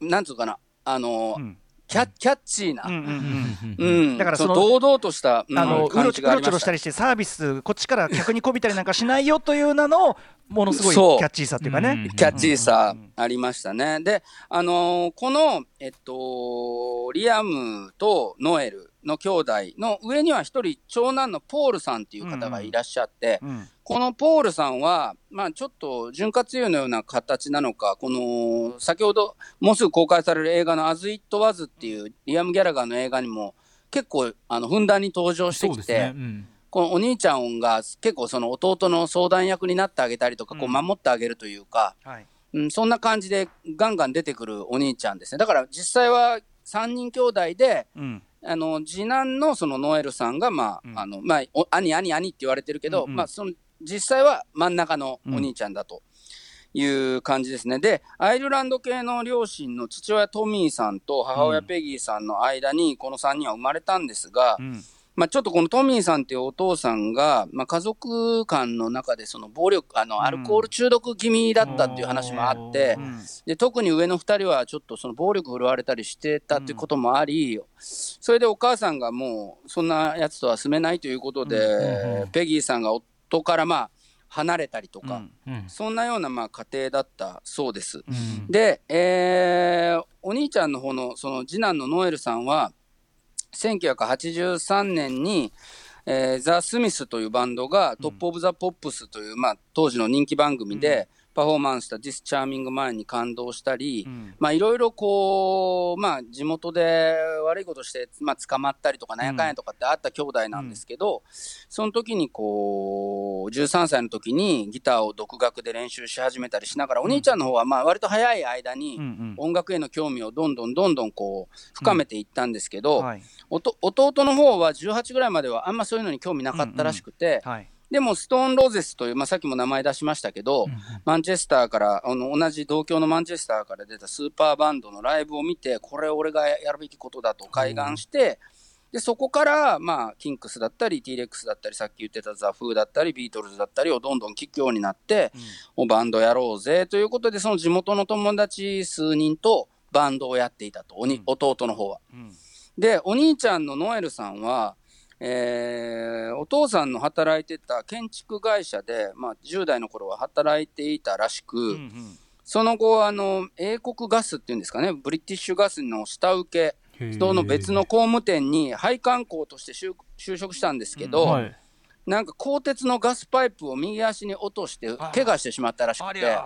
Speaker 4: なんつうかな、あの、
Speaker 3: うん
Speaker 4: キャキャッチーな、
Speaker 3: うんうん
Speaker 4: う
Speaker 3: うん。
Speaker 4: ん、
Speaker 3: だからその
Speaker 4: 堂々とした、うん
Speaker 3: あのう
Speaker 4: 感
Speaker 3: ろちょうろ
Speaker 4: し
Speaker 3: ろしたたりしてサービスこっちから客にこびたりなんかしないよという名のものすごいキ
Speaker 4: そう。
Speaker 3: ャッチーさっていうかね。
Speaker 4: キャッチーさありましたね。で、あのーこの、えっと、リアムとノエルの兄弟の上には一人、長男のポールさんっていう方がいらっしゃって、
Speaker 3: うん
Speaker 4: このポールさんは、まあちょっと潤滑油のような形なのか、この、先ほど、もうすぐ公開される映画のアズ・イット・ワズっていうリアム・ギャラガーの映画にも結構、あの、ふんだんに登場してきて、
Speaker 2: ね、うん。
Speaker 4: このお兄ちゃんが結構その弟の相談役になってあげたりとか、こう
Speaker 3: うん
Speaker 4: 守ってあげるというか、
Speaker 3: はい。
Speaker 4: うん、そんな感じでガンガン出てくるお兄ちゃんですね。だから実際は3人兄弟で、
Speaker 3: うん
Speaker 4: あの、次男のそのノエルさんが、まあ、
Speaker 3: うん。
Speaker 4: あの、まあ、お兄、兄、兄って言われてるけど、
Speaker 3: うんうん。
Speaker 4: まあ、その、実際は真ん中のお兄ちゃんだという感じですね。で、アイルランド系の両親の父親トミーさんと母親ペギーさんの間に、この3人は生まれたんですが、
Speaker 3: うん
Speaker 4: まあ、ちょっとこのトミーさんっていうお父さんが、まあ、家族間の中でその暴力、あの、アルコール中毒気味だったっていう話もあって、
Speaker 3: うん。
Speaker 4: で特に上の2人はちょっとその暴力振るわれたりしてたっていうこともあり、それでお母さんがもうそんなやつとは住めないということで、
Speaker 2: うん。うん。うん。
Speaker 4: ペギーさんが夫からまあ離れたりとか、
Speaker 2: うん。
Speaker 4: そんなようなまあ家庭だったそうです。
Speaker 3: うん。
Speaker 4: で、えーお兄ちゃんの方のその次男のノエルさんは1983年に、えーザ・スミスというバンドがトップ・オブ・ザ・ポップスという、まあ、当時の人気番組でパフォーマンスした「This Charming Mind」に感動したり、
Speaker 3: うん。
Speaker 4: まあいろいろこう、まあ地元で悪いことして、まあ捕まったりとかなんやかんやとかってあった兄弟なんですけど、その時にこう、13歳の時にギターを独学で練習し始めたりしながら、お兄ちゃんの方はまあ割と早い間に
Speaker 3: うんうん。
Speaker 4: 音楽への興味をどんどんどんどんこう深めていったんですけど、
Speaker 3: はい。
Speaker 4: おと弟の方は18ぐらいまではあんまそういうのに興味なかったらしくて、
Speaker 3: はい
Speaker 4: でもストーンローゼスという、まあ、さっきも名前出しましたけど、マンチェスターから、あの、同じ同郷のマンチェスターから出たスーパーバンドのライブを見て、これ俺がやるべきことだと開眼して、で、そこから、まあ、キンクスだったり、T レックスだったり、さっき言ってたザ・フーだったり、ビートルズだったりをどんどん聴くようになって、もうバンドやろうぜということで、その地元の友達数人とバンドをやっていたと、おに弟の方は。
Speaker 3: うん。
Speaker 4: で、お兄ちゃんのノエルさんは、えーお父さんの働いてた建築会社で、まあ、10代の頃は働いていたらしく、
Speaker 3: うんうん。
Speaker 4: その後、あの、英国ガスっていうんですかね、ブリティッシュガスの下請け、人の別の工務店に配管工として就就職したんですけど、
Speaker 2: はい
Speaker 4: なんか鋼鉄のガスパイプを右足に落として、怪我してしまったらしくて、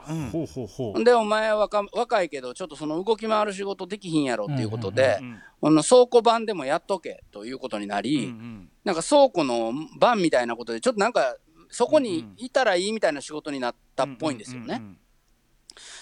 Speaker 3: うん。
Speaker 4: で、お前は若若いけど、ちょっとその動き回る仕事できひんやろっていうことで、
Speaker 3: うん
Speaker 4: この倉庫版でもやっとけということになり、
Speaker 3: うん
Speaker 4: なんか倉庫の番みたいなことで、ちょっとなんか、そこにいたらいいみたいな仕事になったっぽいんですよね。
Speaker 3: うん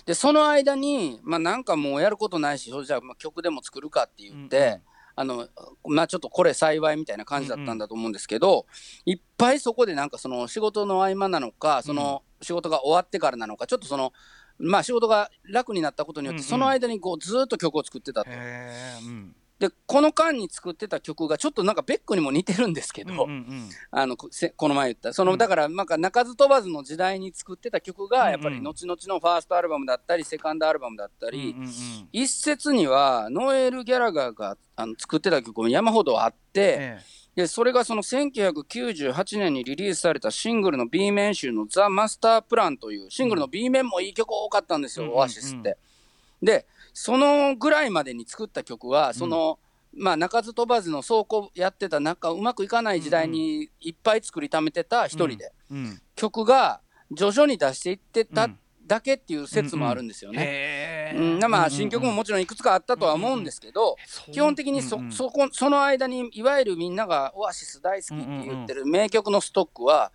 Speaker 4: で、その間に、まあなんかもうやることないし、それじゃあまあ曲でも作るかって言って、あの、まあちょっとこれ幸いみたいな感じだったんだと思うんですけど、いっぱいそこでなんかその仕事の合間なのか、その仕事が終わってからなのか、ちょっとその、まあ仕事が楽になったことによって、
Speaker 3: うんうん。
Speaker 4: その間にこうずーっと曲を作ってたと。
Speaker 3: へえうん
Speaker 4: で、この間に作ってた曲がちょっとなんかベックにも似てるんですけど、
Speaker 3: うんうん
Speaker 4: あのこせこの前言った。その、
Speaker 3: うん。
Speaker 4: だからなんか鳴かず飛ばずの時代に作ってた曲が、
Speaker 3: うんうん。
Speaker 4: やっぱり後々のファーストアルバムだったりセカンドアルバムだったり、
Speaker 3: うんうん
Speaker 4: 一説にはノエル・ギャラガーがあの作ってた曲も山ほどあって、
Speaker 3: え
Speaker 4: でそれがその1998年にリリースされたシングルの B 面集の「ザ・マスター・プラン」というシングルの B 面もいい曲多かったんですよ、
Speaker 3: うん。
Speaker 4: オアシスって。でそのぐらいまでに作った曲はその、まあ鳴かず飛ばずの倉庫やってた中うまくいかない時代にいっぱい作りためてた一人で、
Speaker 3: えうん。
Speaker 4: 曲が徐々に出していってた
Speaker 3: うん。
Speaker 4: だけっていう説もあるんですよね。
Speaker 3: へえ
Speaker 4: うん、まあ新曲ももちろんいくつかあったとは思うんですけど、基本的にそ,、
Speaker 3: うんうん。
Speaker 4: そこその間にいわゆるみんながオアシス大好きって言ってる名曲のストックは、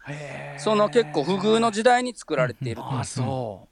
Speaker 4: その結構不遇の時代に作られていると。
Speaker 3: あそ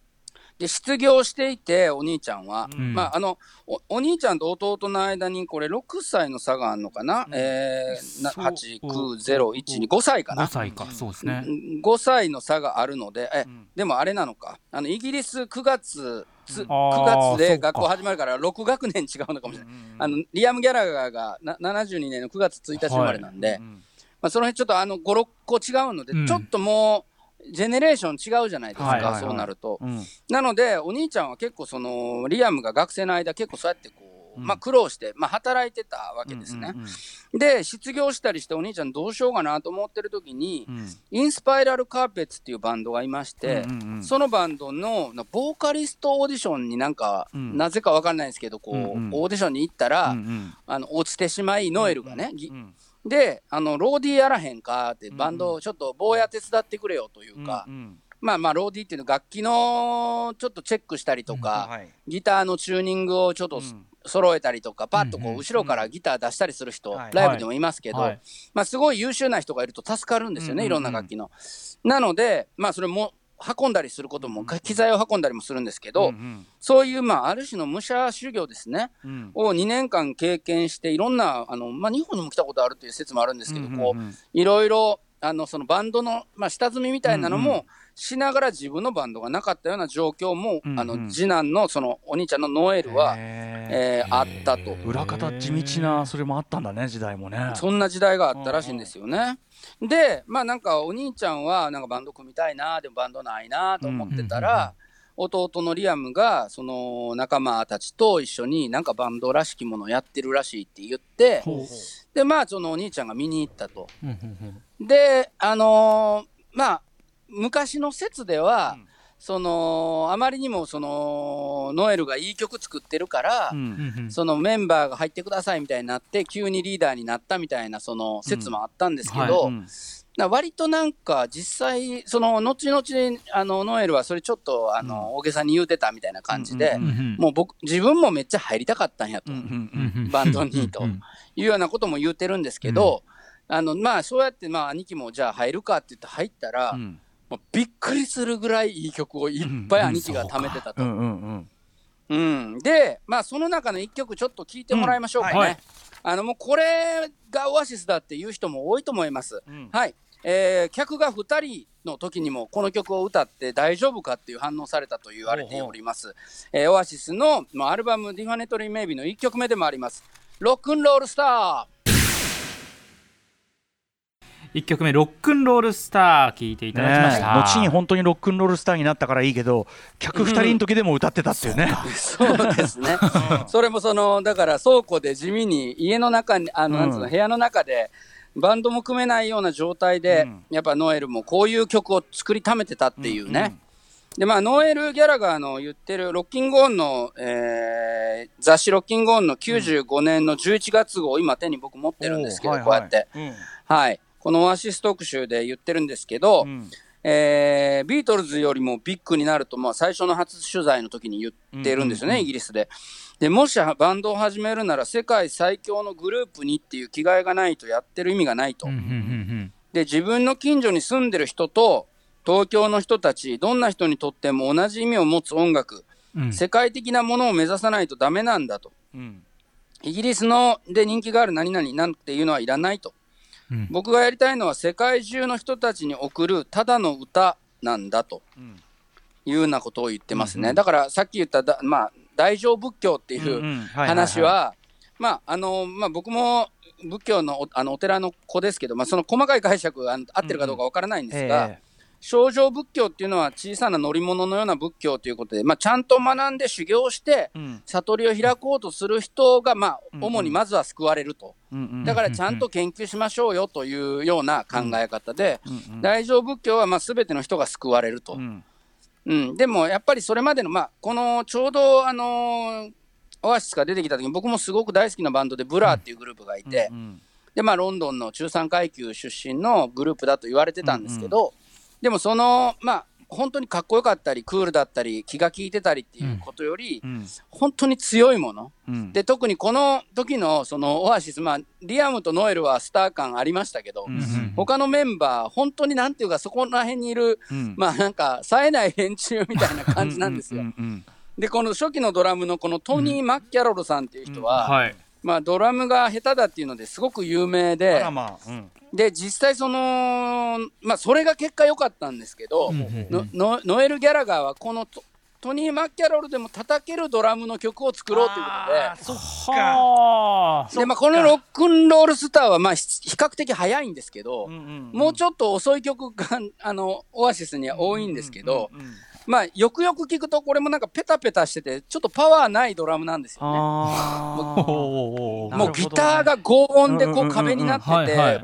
Speaker 4: で失業していてお兄ちゃんは、
Speaker 3: うん。
Speaker 4: まああのおお兄ちゃんと弟の間にこれ6歳の差があるのかな、
Speaker 3: うん。
Speaker 4: えー、な
Speaker 2: そう
Speaker 4: 89012歳か
Speaker 2: 5
Speaker 4: な。
Speaker 2: 歳か。そうですね。
Speaker 4: 5歳の差があるので、え、
Speaker 3: うん。
Speaker 4: でもあれなのか？あの、イギリス9月、つ
Speaker 3: うん。
Speaker 4: 9
Speaker 2: あー
Speaker 4: 月で学校始まるから6学年違うのかもしれない。
Speaker 3: うん
Speaker 4: あの、リアム・ギャラガーがな72年の9月1日生まれなんで、
Speaker 3: うん
Speaker 4: まあ、その辺ちょっとあの、5、6個違うので、
Speaker 2: うん。
Speaker 4: ちょっともう、ジェネレーション違うじゃないですか、
Speaker 2: はいはいはい。
Speaker 4: そうなると。
Speaker 3: うん。
Speaker 4: なので、お兄ちゃんは結構その、リアムが学生の間結構そうやってこう、
Speaker 3: うん。
Speaker 4: まあ苦労して、まあ働いてたわけですね。
Speaker 3: うんうん
Speaker 4: で、失業したりしてお兄ちゃんどうしようかなと思ってる時に、
Speaker 3: うん。
Speaker 4: インスパイラルカーペッツっていうバンドがいまして、
Speaker 3: うんうんうん。
Speaker 4: そのバンドのなボーカリストオーディションになんか、
Speaker 3: うん。
Speaker 4: なぜかわかんないですけど、こう、
Speaker 3: うんうん。
Speaker 4: オーディションに行ったら、
Speaker 3: うんうん。
Speaker 4: あの、落ちてしまい、ノエルがね、ぎ
Speaker 3: うん
Speaker 4: で、あの、ローディーやらへんかって、バンド、ちょっと坊や手伝ってくれよというか、
Speaker 3: うんうん。
Speaker 4: まあまあ、ローディーっていうのは楽器のちょっとチェックしたりとか、
Speaker 3: はい
Speaker 4: ギターのチューニングをちょっと
Speaker 3: うん。
Speaker 4: 揃えたりとか、パッとこ
Speaker 2: う
Speaker 4: 後ろからギター出したりする人、
Speaker 3: はい。
Speaker 4: ライブでもいますけど、
Speaker 2: はい
Speaker 4: まあすごい優秀な人がいると助かるんですよね、いろんな楽器の。なので、まあそれも運んだりすることも、機材を運んだりもするんですけど、
Speaker 3: うん
Speaker 4: そういうまあある種の武者修行ですね、
Speaker 3: うん。
Speaker 4: を2年間経験して、いろんな、あの、まあ日本にも来たことあるという説もあるんですけど、こう、
Speaker 3: うんうん。
Speaker 4: いろいろ、あの、そのバンドの、まあ、下積みみたいなの
Speaker 3: うんう
Speaker 4: もしながら自分のバンドがなかったような状況も、
Speaker 3: うんうん。
Speaker 4: あの、次男の、その、お兄ちゃんのノエルは、
Speaker 3: へ
Speaker 4: えーあったと。
Speaker 3: ー裏方地道なそれもあったんだね時代もね。
Speaker 4: そんな時代があったらしいんですよね。で、まあなんかお兄ちゃんはなんかバンド組みたいな、でもバンドないなと思ってたら、弟のリアムがその仲間たちと一緒になんかバンドらしきものをやってるらしいって言って、で、まあそのお兄ちゃんが見に行ったと。
Speaker 2: うんうんうん。
Speaker 4: で、あのーまあ、昔の説では、
Speaker 3: うん。
Speaker 4: そのあまりにもそのノエルがいい曲作ってるから、
Speaker 3: うん。
Speaker 2: うんうん。
Speaker 4: そのメンバーが入ってくださいみたいになって急にリーダーになったみたいなその説もあったんですけど、
Speaker 3: うん。
Speaker 4: な割となんか実際その後々あのノエルはそれちょっとあの、大げさに言うてたみたいな感じで、
Speaker 3: うん
Speaker 2: うんうん
Speaker 4: もう僕自分もめっちゃ入りたかったんやと
Speaker 3: うんうん
Speaker 2: うん。う ん
Speaker 4: バンドにと。
Speaker 2: うんうん
Speaker 4: いうようなことも言うてるんですけど、あのまあそうやってまあ兄貴もじゃあ入るかって言って入ったら、
Speaker 3: うん
Speaker 4: もうびっくりするぐらいいい曲をいっぱい兄貴が貯めてたと。で、まあ、その中の一曲ちょっと聞いてもらいましょうかね。
Speaker 2: うんはい
Speaker 4: あのもうこれがオアシスだっていう人も多いと思います。
Speaker 3: うん
Speaker 4: はい、えー客が2人の時にもこの曲を歌って大丈夫かっていう反応されたと言われております。えーオアシスのまあアルバム「ディフィニトリー・メイビー」の1曲目でもあります。ロックンロールスター
Speaker 2: 一曲目ロックンロールスター聞いていただきました、
Speaker 3: ねえ。後に本当にロックンロールスターになったからいいけど客二人の時でも歌ってたっていうね、
Speaker 4: そうですね。それもそのだから倉庫で地味に家の中にあの、なんつうの
Speaker 3: うん
Speaker 4: 部屋の中でバンドも組めないような状態で、
Speaker 3: うん。
Speaker 4: やっぱノエルもこういう曲を作りためてたっていうね。でまあノエル・ギャラガーの言ってるロッキングオンの、えー雑誌ロッキングオンの95年の11月号、今手に僕持ってるんですけど、こうやって、
Speaker 3: うん。
Speaker 4: はい、このオアシス特集で言ってるんですけど、
Speaker 3: うん
Speaker 4: えービートルズよりもビッグになると、まあ、最初の初取材の時に言ってるんですよね、
Speaker 3: うんうんうん
Speaker 4: イギリスで。でもしバンドを始めるなら世界最強のグループにっていう気概がないとやってる意味がないと。
Speaker 2: うんうんうん
Speaker 4: で自分の近所に住んでる人と東京の人たちどんな人にとっても同じ意味を持つ音楽、
Speaker 2: うんうん
Speaker 4: 世界的なものを目指さないとダメなんだと。
Speaker 3: うん
Speaker 4: イギリスので人気がある何々なんていうのはいらないと。
Speaker 2: うん。
Speaker 4: 僕がやりたいのは世界中の人たちに送るただの歌なんだと。
Speaker 3: うん。
Speaker 4: いうようなことを言ってますね。
Speaker 3: うんうん。
Speaker 4: だからさっき言っただ、まあ、大乗仏教っていう
Speaker 3: うん
Speaker 4: 話は、まあ、あの、まあ、僕も仏教のおあのお寺の子ですけど、まあ、その細かい解釈が合ってるかどうかわからないんですが、
Speaker 3: え
Speaker 4: 正常仏教っていうのは小さな乗り物のような仏教ということで、まあ、ちゃんと学んで修行して、悟りを開こうとする人が、まあ、
Speaker 3: うん。
Speaker 4: 主にまずは救われると。
Speaker 3: うんうん。
Speaker 4: だからちゃんと研究しましょうよというような考え方で、
Speaker 3: うんうん。
Speaker 4: 大乗仏教はまあ全ての人が救われると。
Speaker 3: うん。
Speaker 4: うん、でもやっぱりそれまでの、まあ、このちょうど、あのーオアシスが出てきた時に僕もすごく大好きなバンドでブラーっていうグループがいて、
Speaker 3: うん
Speaker 4: でまあ、ロンドンの中産階級出身のグループだと言われてたんですけど、でもそのまあ本当にかっこよかったりクールだったり気が利いてたりっていうことより、
Speaker 3: うん。
Speaker 4: 本当に強いもの。
Speaker 3: うん。
Speaker 4: で特にこの時のそのオアシス、まあ、リアムとノエルはスター感ありましたけど、
Speaker 3: うん
Speaker 2: うん
Speaker 4: 他のメンバー本当になんていうかそこら辺にいる
Speaker 3: うん。
Speaker 4: まあなんか冴えない連中みたいな感じなんですよ。
Speaker 3: うんうん
Speaker 4: でこの初期のドラムのこのトニー・マッキャロルさんっていう人は、
Speaker 2: はい。
Speaker 4: まあ、ドラムが下手だっていうのですごく有名
Speaker 3: あ
Speaker 4: で
Speaker 3: らまあ。うん
Speaker 4: で実際その、まあ、それが結果良かったんですけど、ノエル・ギャラガーはこのトトニー・マッキャロルでも叩けるドラムの曲を作ろうということで。
Speaker 3: あー。そっか。
Speaker 2: はあ。
Speaker 4: でまあ、このロックンロールスターはまあひ比較的早いんですけど、もうち
Speaker 3: ょっ
Speaker 4: と遅い曲があのオアシスには多いんですけど、
Speaker 3: うんうんうん
Speaker 4: まあ、よくよく聞くとこれもなんかペタペタしててちょっとパワーないドラムなんですよね。もうギターが高音でこ
Speaker 3: うんうんうんう
Speaker 4: うん壁になってて、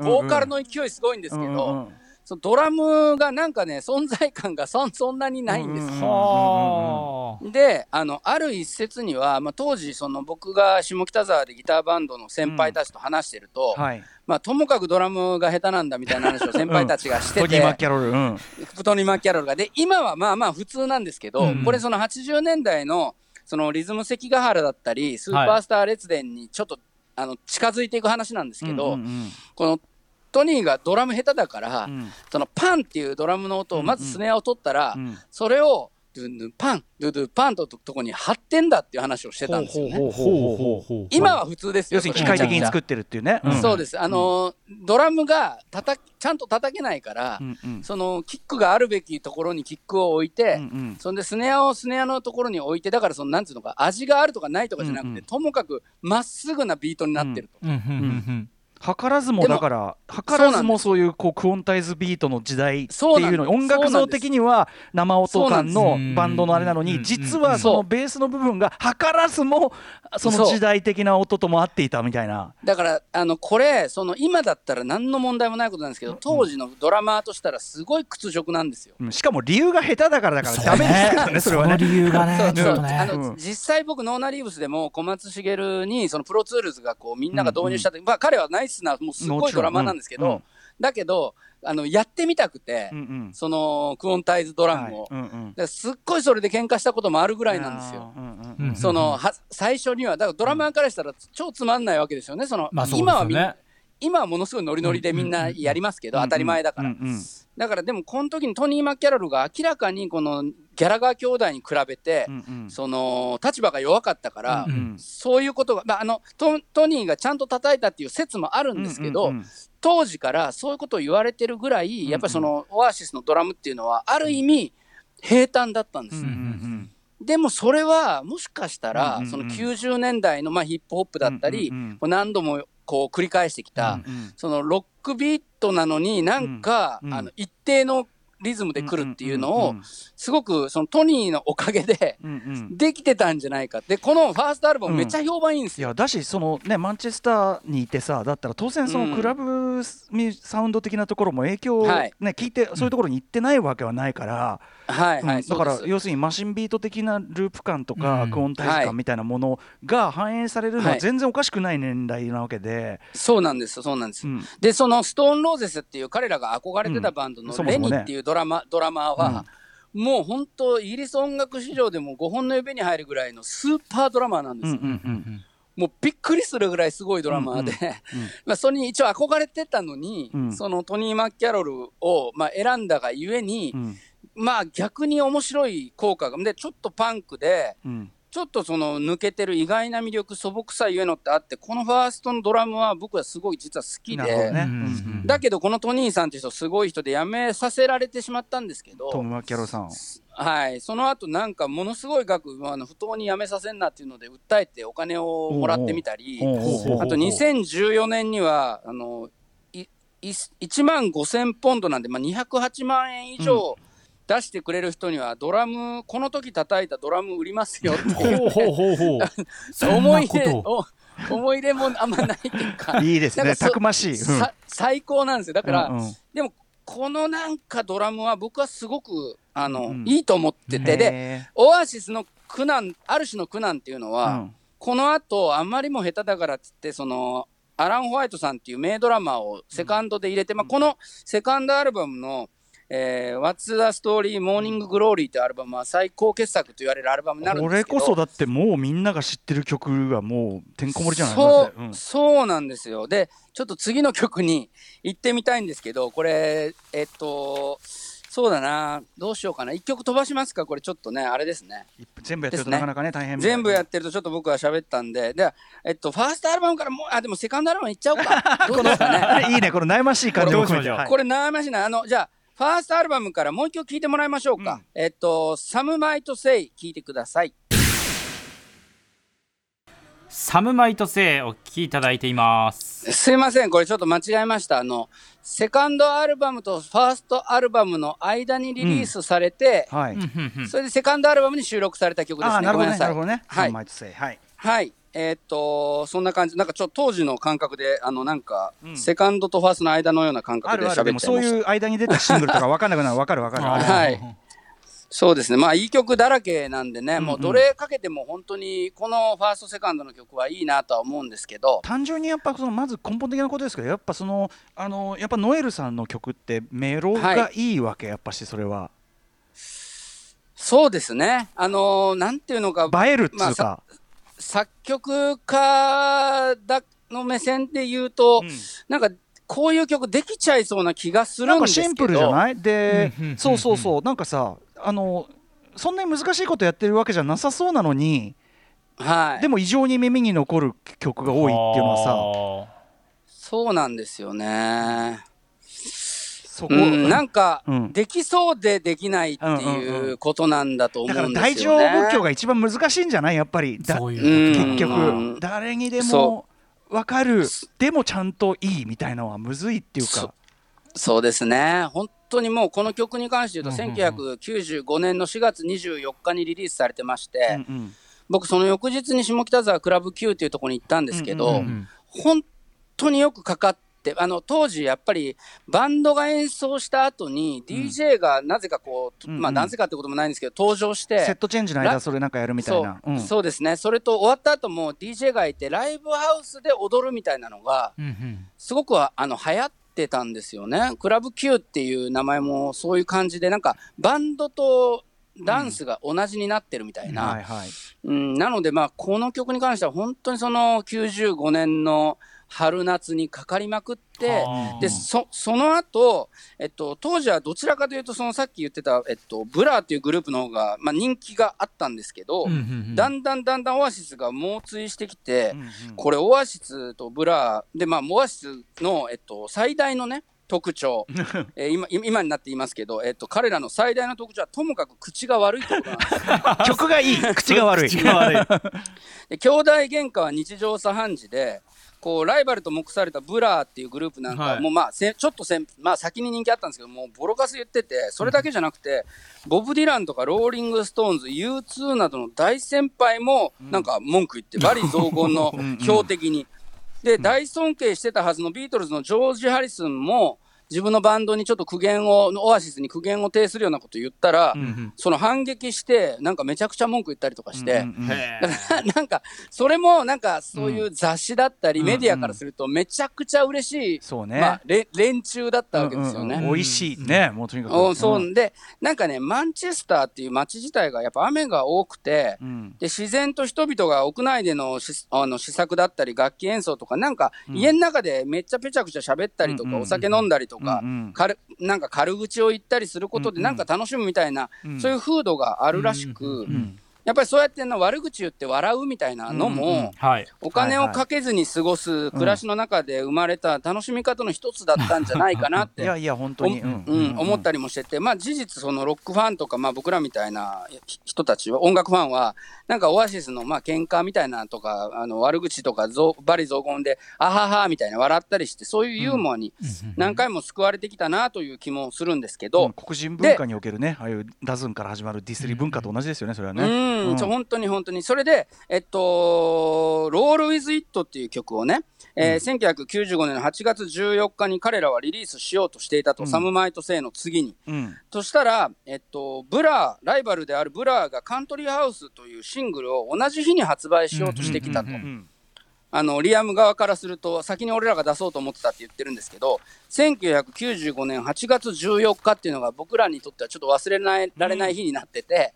Speaker 4: ボーカルの勢いすごいんですけど、
Speaker 3: うんうんうん
Speaker 4: そのドラムがなんかね、存在感がそんそんなにないんですよ。で、あの、ある一節には、まあ、当時、その僕が下北沢でギターバンドの先輩たちと話してると、
Speaker 3: はい
Speaker 4: まあ、ともかくドラムが下手なんだみたいな話を先輩たちがして
Speaker 3: トニー・マッ
Speaker 4: て、
Speaker 3: キャロルうん。
Speaker 4: トニー・マッキャロルが。で、今はまあまあ普通なんですけど、
Speaker 2: うん。
Speaker 4: これその80年代の、そのリズム関ヶ原だったり、スーパースター列伝にちょっと、あの近づいていく話なんですけど、
Speaker 3: うんうん。
Speaker 4: このトニーがドラム下手だから、
Speaker 3: うん。
Speaker 4: そのパンっていうドラムの音をまずスネアを取ったら、
Speaker 3: うん。
Speaker 4: それをドゥンドゥンパンドゥドゥパンととこに貼ってんだっていう話をしてたんですよね。
Speaker 3: ほうほう
Speaker 2: ほうほうほう
Speaker 4: 今は普通ですよ。
Speaker 3: 要するに機械的に作ってるっていうね
Speaker 2: うん
Speaker 4: そうです。あのードラムが叩きちゃんと叩けないから、
Speaker 3: うんうん
Speaker 4: そのキックがあるべきところにキックを置いて、
Speaker 3: うんうん
Speaker 4: そんでスネアをスネアのところに置いて、だからそのなんつうのか味があるとかないとかじゃなくて、
Speaker 3: うんうん
Speaker 4: ともかくまっすぐなビートになってると。
Speaker 2: うんうんうん
Speaker 3: 図らずもだから図らずもそういうこうクオンタイズビートの時代っていうの音楽像的には生音感のバンドのあれなのに
Speaker 2: うん
Speaker 3: 実はそのベースの部分が図らずもその時代的な音とも合っていたみたいな。
Speaker 4: だからあのこれその今だったら何の問題もないことなんですけど当時のドラマーとしたらすごい屈辱なんですよ。
Speaker 3: うん。しかも理由が下手だからだからダメですけどねそれはね。
Speaker 2: 理由がねね。
Speaker 4: あの、
Speaker 3: うん。
Speaker 4: 実際僕ノーナリーブスでも小松シゲルにそのプロツールズがこうみんなが導入した時、まあ彼はナイスなもうすごいドラマーなんですけど、
Speaker 3: うん
Speaker 4: だけどあのやってみたくて、
Speaker 3: うんうん
Speaker 4: そのクオンタイズドラムを、
Speaker 3: はいうんうん
Speaker 4: すっごいそれで喧嘩したこともあるぐらいなんですよ。
Speaker 3: うんうん
Speaker 2: うん
Speaker 3: うん
Speaker 4: そのは最初にはだからドラマーからしたら超つまんないわけですよね。その
Speaker 2: まあそうです
Speaker 4: 今はみ今はものすごいノリノリでみんなやりますけど、当たり前だから。
Speaker 3: うんうん
Speaker 4: だからでもこの時にトニー・マッキャロルが明らかにこのギャラガー兄弟に比べて、
Speaker 3: うんうん。
Speaker 4: その立場が弱かったから、
Speaker 3: うんうん。
Speaker 4: そういうことが、まあ、あのトトニーがちゃんと叩いたっていう説もあるんですけど、
Speaker 3: うんうんうん。
Speaker 4: 当時からそういうことを言われてるぐらい、
Speaker 3: ん
Speaker 4: やっぱりそのオアシスのドラムっていうのはある意味平坦だったんです。よ。
Speaker 3: うんうん。
Speaker 4: でもそれはもしかしたら、
Speaker 3: うんうんうん。
Speaker 4: その90年代のまあヒップホップだったり、
Speaker 3: うんうん
Speaker 4: 何度もこう繰り返してきた、
Speaker 3: うんうん。
Speaker 4: そのロックビートなのになんか、
Speaker 3: うんうん。
Speaker 4: あの一定のリズムで来るっていうのを、
Speaker 3: うんうん
Speaker 4: すごくそのトニーのおかげで
Speaker 3: うんうん。
Speaker 4: できてたんじゃないかでこのファーストアルバムめっちゃ評判いいんですよ。
Speaker 3: いやだしそのねマンチェスターにいてさだったら当然そ
Speaker 4: うん。
Speaker 3: のクラブサウンド的なところも影響をね、
Speaker 4: はい。
Speaker 3: 聞いてそういうところに行ってないわけはないから、
Speaker 4: はいはい、
Speaker 3: うんだから要するにマシンビート的なループ感とか、
Speaker 2: うん
Speaker 3: クオンタイズ
Speaker 4: はい
Speaker 3: 感みたいなものが反映されるの
Speaker 4: は
Speaker 3: はい。全然おかしくない年代なわけで、
Speaker 4: そうなんですよそうなんです。
Speaker 3: うん。
Speaker 4: でそのストーンローゼスっていう彼らが憧れてたバンドのレニっていうドラマ、ドラマーは、もう本当イギリス音楽史上でも5本の指に入るぐらいのスーパードラマーなんですよ。
Speaker 3: うんうんうん
Speaker 4: もうびっくりするぐらいすごいドラマーで、まあそれに一応憧れてたのに、
Speaker 3: うん。
Speaker 4: そのトニー・マッキャロルをまあ選んだがゆえに、
Speaker 3: うん
Speaker 4: まあ逆に面白い効果がでちょっとパンクで
Speaker 3: うん。
Speaker 4: ちょっとその抜けてる意外な魅力素朴さゆえのってあってこのファーストのドラムは僕はすごい実は好きで、
Speaker 3: ね、
Speaker 2: うん
Speaker 3: うん
Speaker 4: だけどこのトニーさんっていう人すごい人で辞めさせられてしまったんですけど、
Speaker 3: トム・マキャロさん
Speaker 4: はい、その後なんかものすごい額あの不当に辞めさせんなっていうので訴えてお金をもらってみたり。あと2014年にはあのいい1万5000ポンドなんで、まあ、208万円以上出してくれる人にはドラムこの時叩いたドラム売りますよって。いう思
Speaker 2: ないこ
Speaker 4: 入れ
Speaker 2: とを
Speaker 4: お思い入れもあんまないっていうか。
Speaker 3: いいですね。たくましい、うん。
Speaker 4: さ最高なんですよ。だから、
Speaker 3: うんうん。
Speaker 4: でもこのなんかドラムは僕はすごくあの、
Speaker 3: うん。
Speaker 4: いいと思ってて。で
Speaker 3: へ
Speaker 4: オアシスの苦難ある種の苦難っていうの
Speaker 3: ー
Speaker 4: は、
Speaker 3: うん。
Speaker 4: この後あんまりも下手だからっつってそのアラン・ホワイトさんっていう名ドラマーをセカンドで入れて、まあ、このセカンドアルバムの「えー What's the Story Morning Glory」というアルバムは最高傑作と言われるアルバムになるん
Speaker 3: こ
Speaker 4: ですけど。
Speaker 3: れこそだってもうみんなが知ってる曲がもうてんこ盛りじゃない？
Speaker 4: そう
Speaker 3: だって。ん。
Speaker 4: そうなんですよ。でちょっと次の曲に行ってみたいんですけどこれえっとそうだな。どうしようかな。1曲飛ばしますか？これちょっとねあれですね。
Speaker 3: 全部やってるとなかなかね大変
Speaker 4: 全部やってるとちょっと僕は喋ったんで、で、えっと、ファーストアルバムからもう、あ、でもセカンドアルバムいっちゃおうか。どうですかね。
Speaker 3: いいねこの悩ましい感じも含めて。
Speaker 2: これ
Speaker 3: はい。
Speaker 4: これ悩ましいな。あの、じゃあ、ファーストアルバムからもう一曲聴いてもらいましょうか。えっと、サムマイトセイ聴いてください。
Speaker 2: サムマイトセイお聞きいただいています
Speaker 4: すいません、これちょっと間違えました。あの、セカンドアルバムとファーストアルバムの間にリリースされて、
Speaker 3: はい、
Speaker 4: それでセカンドアルバムに収録された曲ですね。
Speaker 3: ああなるほど
Speaker 4: ごめんなさい。
Speaker 3: ねなるほどね
Speaker 4: はい。
Speaker 3: マイトセイはい
Speaker 4: はい。えーっと、そんな感じ。なんかちょっと当時の感覚で、あの、なんか、セカンドとファーストの間のような感
Speaker 3: あ
Speaker 4: 覚で喋っちゃいました。
Speaker 3: そういう間に出たシングルとか分かんなくなる分かる分かる
Speaker 4: はい。そうですね。まあ、いい曲だらけなんでね、
Speaker 3: うんうん
Speaker 4: もうどれかけても本当に、このファースト、セカンドの曲はいいなとは思うんですけど、
Speaker 3: 単純にやっぱそのまず根本的なことですけどやっぱそのあのやっぱノエルさんの曲ってメロがいいわけやっぱしそれは
Speaker 4: そうですね。あのーなんていうのか、
Speaker 3: 映えるっつ
Speaker 4: まあ
Speaker 3: うか、
Speaker 4: 作曲家だの目線で言うと、
Speaker 3: うん
Speaker 4: なんか、こういう曲できちゃいそうな気がする
Speaker 3: なん
Speaker 4: ですけど。
Speaker 3: シンプルじゃない？でそうそうそうなんかさあのそんなに難しいことやってるわけじゃなさそうなのに
Speaker 4: はい。
Speaker 3: でも異常に耳に残る曲が多いっていうのはさ
Speaker 4: そうなんですよね。
Speaker 3: そこ、
Speaker 4: うん、なんか、
Speaker 3: うん。
Speaker 4: できそうでできないっていうことなんだと思
Speaker 3: だから
Speaker 4: うんです
Speaker 3: 大乗
Speaker 4: よね。
Speaker 3: 仏教が一番難しいんじゃない？やっぱり。だ
Speaker 2: そういうこと。
Speaker 3: 結
Speaker 4: うん。
Speaker 3: 局誰にで
Speaker 4: そ
Speaker 3: もわかる。でもちゃんといいみたいなのはむずいっていう
Speaker 4: そ
Speaker 3: か。
Speaker 4: そうですね。本当にもうこの曲に関して言うと、
Speaker 3: うんうんうん。
Speaker 4: 1995年の4月24日にリリースされてまして、
Speaker 3: うんうん。
Speaker 4: 僕その翌日に下北沢クラブ Q っていうところに行ったんですけど、
Speaker 3: うんうん
Speaker 2: うん
Speaker 4: 本当によくかかって、あの、当時やっぱりバンドが演奏した後に DJ がなぜかこう、
Speaker 3: うんうん。
Speaker 4: まあなぜかってこともないんですけど、登場して、
Speaker 3: セットチェンジの間それなんかやるみたいな。
Speaker 4: そう,、
Speaker 3: うん。
Speaker 4: そうですね。それと終わった後も DJ がいて、ライブハウスで踊るみたいなのが、
Speaker 2: うんうん。
Speaker 4: すごくはあの流行ってたんですよね。クラブ Que っていう名前もそういう感じで、なんかバンドとダンスが同じになってるみたいな。
Speaker 3: はいはい。
Speaker 4: うん、なので、まあ、この曲に関しては本当にその95年の春夏にかかりまくって、
Speaker 2: はあ。
Speaker 4: で、そ、その後、えっと、当時はどちらかというと、そのさっき言ってた、えっと、ブラーっていうグループの方が、まあ、人気があったんですけど、
Speaker 2: うんうんうん。
Speaker 4: だんだんだんだんオアシスが猛追してきて、
Speaker 3: うんうん。
Speaker 4: これオアシスとブラーで、まあ、オアシスの、えっと、最大のね、特徴、えー今今今になって言いますけど、えっと、彼らの最大の特徴はともかく口が悪いってことなんです。よ
Speaker 3: 曲がいい。口が悪い。
Speaker 2: 口が悪い。
Speaker 4: で兄弟喧嘩は日常茶飯事でこうライバルと目されたブラーっていうグループなんかもうまあせちょっとせん、まあ、先に人気あったんですけどもうボロカス言っててそれだけじゃなくて、ボブ・ディランとかローリング・ストーンズ U2 などの大先輩もなんか文句言って罵詈雑言の 標的に。で大尊敬してたはずのビートルズのジョージ・ハリスンも自分のバンドにちょっと苦言をオアシスに苦言を呈するようなこと言ったら、
Speaker 2: ん
Speaker 4: その反撃してなんかめちゃくちゃ文句言ったりとかして。
Speaker 3: うんうん
Speaker 4: なんか、それもなんかそういう雑誌だったり、
Speaker 3: うん
Speaker 4: メディアからすると、めちゃくちゃ嬉しい、
Speaker 3: そうね。
Speaker 4: まあ、れ連中だったわけですよね。
Speaker 3: うんうんうん。美味しいねもうとにかく。
Speaker 4: おそう、
Speaker 3: ん。
Speaker 4: で、なんかね、マンチェスターっていう街自体がやっぱ雨が多くて、
Speaker 3: うん。
Speaker 4: で自然と人々が屋内でのしあの試作だったり楽器演奏とかなんか家の中でめっちゃぺちゃくちゃ喋ったりとか、
Speaker 3: うんうん。
Speaker 4: お酒飲んだりとか、
Speaker 3: うんうん。
Speaker 4: 軽なんか軽口を言ったりすることでなんか楽しむみたいな、
Speaker 3: うん。
Speaker 4: そういう風土があるらしく、
Speaker 3: うん
Speaker 4: やっぱりそうやっての悪口言って笑うみたいなのも、
Speaker 3: うんうん
Speaker 2: はい。
Speaker 4: お金をかけずに過ごす暮らしの中で生まれた楽しみ方の一つだったんじゃないかなって
Speaker 3: いやいや本当に。
Speaker 4: おうん思ったりもしてて、まあ、事実、そのロックファンとか、まあ、僕らみたいなひ人たちは、音楽ファンは、なんかオアシスのまあ喧嘩みたいなとか、あの悪口とかぞ、罵詈雑言で、あははみたいな笑ったりして、そういうユーモアに何回も救われてきたなという気もするんですけど、
Speaker 3: うん黒人文化におけるねああいうダズンから始まるディスリ文化と同じですよねそれは
Speaker 4: う
Speaker 3: ね
Speaker 4: ん、そう本当に本当に。それで、えっと、ロール・ウィズ・イットっていう曲をね、えー1995年の8月14日に彼らはリリースしようとしていたと、
Speaker 3: うん
Speaker 4: サム・マイト・セイの次に。
Speaker 3: うん
Speaker 4: そしたら、えっと、ブラー、ライバルであるブラーがカントリーハウスというシングルを同じ日に発売しようとしてきたと。
Speaker 2: うんうんうん
Speaker 3: うん
Speaker 4: あの、リアム側からすると、先に俺らが出そうと思ってたって言ってるんですけど、1995年8月14日っていうのが僕らにとってはちょっと忘れないられない日になってて、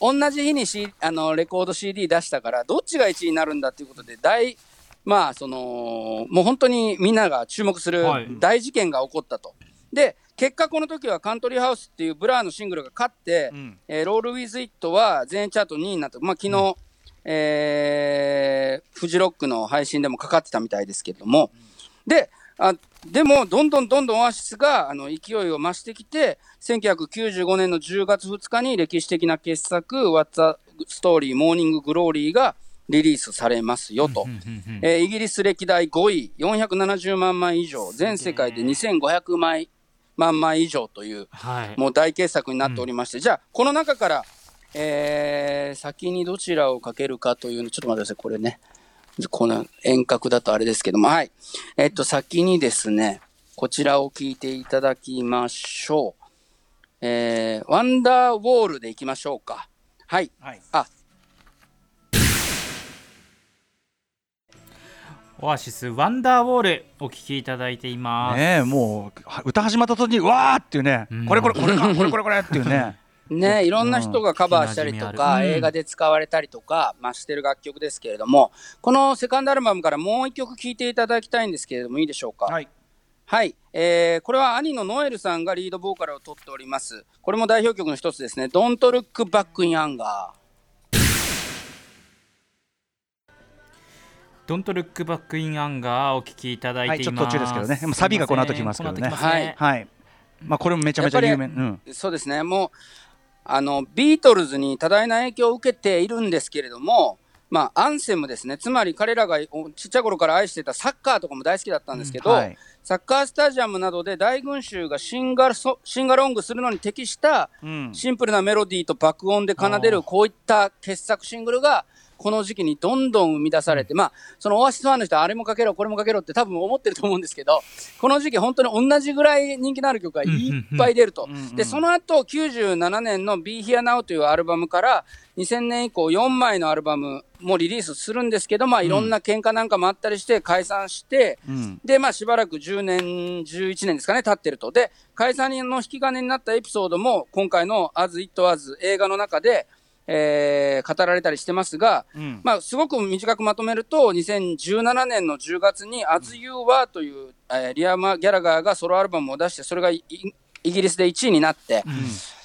Speaker 3: うんうん。
Speaker 4: 同じ日に、C、あのレコード CD 出したからどっちが1位になるんだっていうことで大まあそのもう本当にみんなが注目する
Speaker 2: はい。
Speaker 4: 大事件が起こったと。で結果この時はカントリーハウスっていうブラーのシングルが勝って、
Speaker 3: うん。
Speaker 4: えーロール・ウィズ・イットは全英チャート2位になった、まあ、昨日、えーフジロックの配信でもかかってたみたいですけれども、であでも、どんどんどんどんオアシスがあの勢いを増してきて、1995年の10月2日に歴史的な傑作、What's a Story Morning Glory がリリースされますよと。えーイギリス歴代5位、470万枚以上、全世界で2500枚万枚以上という、
Speaker 2: はい。
Speaker 4: もう大傑作になっておりまして、じゃあ、この中から、えー先にどちらをかけるかというの、ちょっと待ってください、これね。この遠隔だとあれですけども、はい。えっと、先にですね、こちらを聞いていただきましょう。えーワンダーウォールでいきましょうか。はい。
Speaker 3: はい
Speaker 4: あ、
Speaker 2: オアシスワンダーウォールお聞きいただいています、
Speaker 3: ねえもうは歌始まった時にわーっていうね
Speaker 2: うん
Speaker 3: これこれこれかこれこれこれっていうね
Speaker 4: ね、いろんな人がカバーしたりと
Speaker 2: うん
Speaker 4: か、
Speaker 2: うん。
Speaker 4: 映画で使われたりとか、まあ、してる楽曲ですけれども、このセカンドアルバムからもう一曲聴いていただきたいんですけれども、いいでしょうか？
Speaker 3: はい。
Speaker 4: はい、えーこれは兄のノエルさんがリードボーカルを取っております。これも代表曲の一つですね。Don't Look Back in Anger。
Speaker 2: Don't Look Back in Anger お聞きいただいています、
Speaker 3: はいちょっと途中ですけどね。でもサビがこの後来ますけどね。
Speaker 2: この後来ます
Speaker 4: はい。
Speaker 3: はい。まあこれもめちゃめちゃ有名。うん。
Speaker 4: そうですね、もう、あの、ビートルズに多大な影響を受けているんですけれども、まあ、アンセムですね。つまり彼らがおちっちゃい頃から愛してたサッカーとかも大好きだったんですけど、
Speaker 3: うんはい。
Speaker 4: サッカースタジアムなどで大群衆がシンガルソシンガロングするのに適した
Speaker 3: うん。
Speaker 4: シンプルなメロディーと爆音で奏でるこういった傑作シングルがこの時期にどんどん生み出されて、まあ、そのオアシスファンの人はあれもかけろ、これもかけろって多分思ってると思うんですけど、この時期本当に同じぐらい人気のある曲がいっぱい出ると。で、その後97年の Be Here Now というアルバムから2000年以降4枚のアルバムもリリースするんですけど、まあいろんな喧嘩なんかもあったりして解散して、
Speaker 3: うん
Speaker 4: で、まあしばらく10年、11年ですかね、経ってると。で、解散の引き金になったエピソードも今回の As It Was 映画の中で、えー語られたりしてますが、
Speaker 3: うん。
Speaker 4: まあ、すごく短くまとめると、2017年の10月に As You Were という、えーリアマ・ギャラガーがソロアルバムを出して、それがイイギリスで1位になって、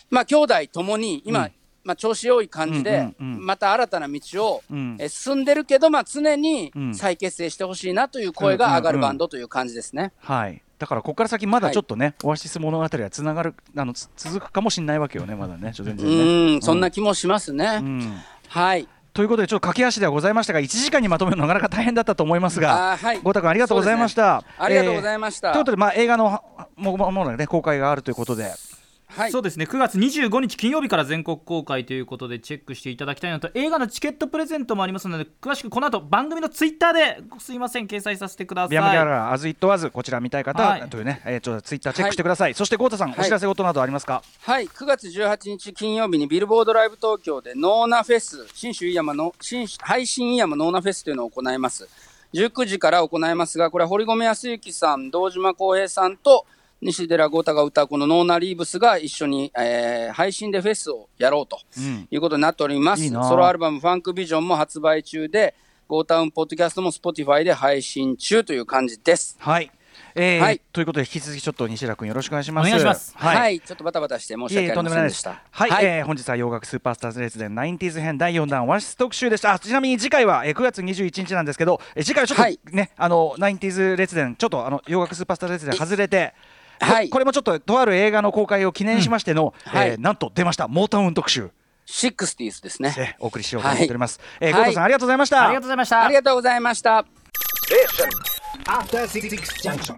Speaker 4: まあ、兄弟ともに今、まあ、調子良い感じで、
Speaker 3: うんうんうん
Speaker 4: また新たな道を、進んでるけど、まあ、常に
Speaker 3: うん。
Speaker 4: 再結成してほしいなという声が上がるバンドという感じですね。
Speaker 3: はいだからここから先まだちょっとね、オアシス物語はつながるあのつ続くかもしれないわけよねまだね全
Speaker 4: う
Speaker 3: 然ね。
Speaker 4: ーん、そんな気もしますね。
Speaker 3: うん。
Speaker 4: はい。
Speaker 3: ということでちょっと駆け足ではございましたが1時間にまとめるのなかなか大変だったと思いますが豪太君ありがとうございました、
Speaker 4: ありがとうございました。
Speaker 3: ということで、まあ、映画のももものね公開があるということで、
Speaker 4: はい。
Speaker 2: そうですね。9月25日金曜日から全国公開ということでチェックしていただきたいのと。映画のチケットプレゼントもありますので詳しくこの後番組のツイッターですいません掲載させてください。
Speaker 3: ビアムギャラー、アズ・イット・ワズ、こちら見たい方、
Speaker 2: はい。
Speaker 3: というね、えー、ちょっとツイッターチェックしてください。そして、豪太さん、
Speaker 4: はい。
Speaker 3: お知らせ事などありますか？
Speaker 4: はい、9月18日金曜日にビルボードライブ東京でノーナフェス、信州飯山の、新配信飯山ノーナフェスというのを行います。19時から行いますが、これは堀込泰行さん、堂島孝平さんと西寺豪太が歌うこのノーナリーブスが一緒に、えー配信でフェスをやろうと
Speaker 3: うん
Speaker 4: いうことになっております。
Speaker 3: いいな
Speaker 4: ソロアルバムファンクビジョンも発売中で、ゴータウンポッドキャストも Spotify で配信中という感じです。
Speaker 3: はい。えー
Speaker 4: はい
Speaker 3: ということで、引き続きちょっと西田君よろしくお願いします。
Speaker 2: お願いします
Speaker 3: はい。
Speaker 4: はい、ちょっとバタバタして申し訳あり
Speaker 3: とんでもないです
Speaker 4: ませんでした。。
Speaker 3: はい、えー本日は洋楽スーパースターズ列伝 90s 編第4弾オアシス特集でした。あちなみに次回は、えー9月21日なんですけど、えー次回はちょっ
Speaker 4: はい
Speaker 3: とね、あの 90s 列伝ちょっとあの洋楽スーパースターズ列伝外れて。こ
Speaker 4: はい
Speaker 3: これもちょっととある映画の公開を記念しましての、
Speaker 4: はい
Speaker 3: えーなんと出ましたモータウン特集、
Speaker 4: 60s ですね。
Speaker 3: えーお送りしようと思っております。えー
Speaker 4: はい
Speaker 3: 豪太さんありがとうございました。
Speaker 2: ありがとうございました
Speaker 4: ありがとうございました。
Speaker 5: After Six Junction.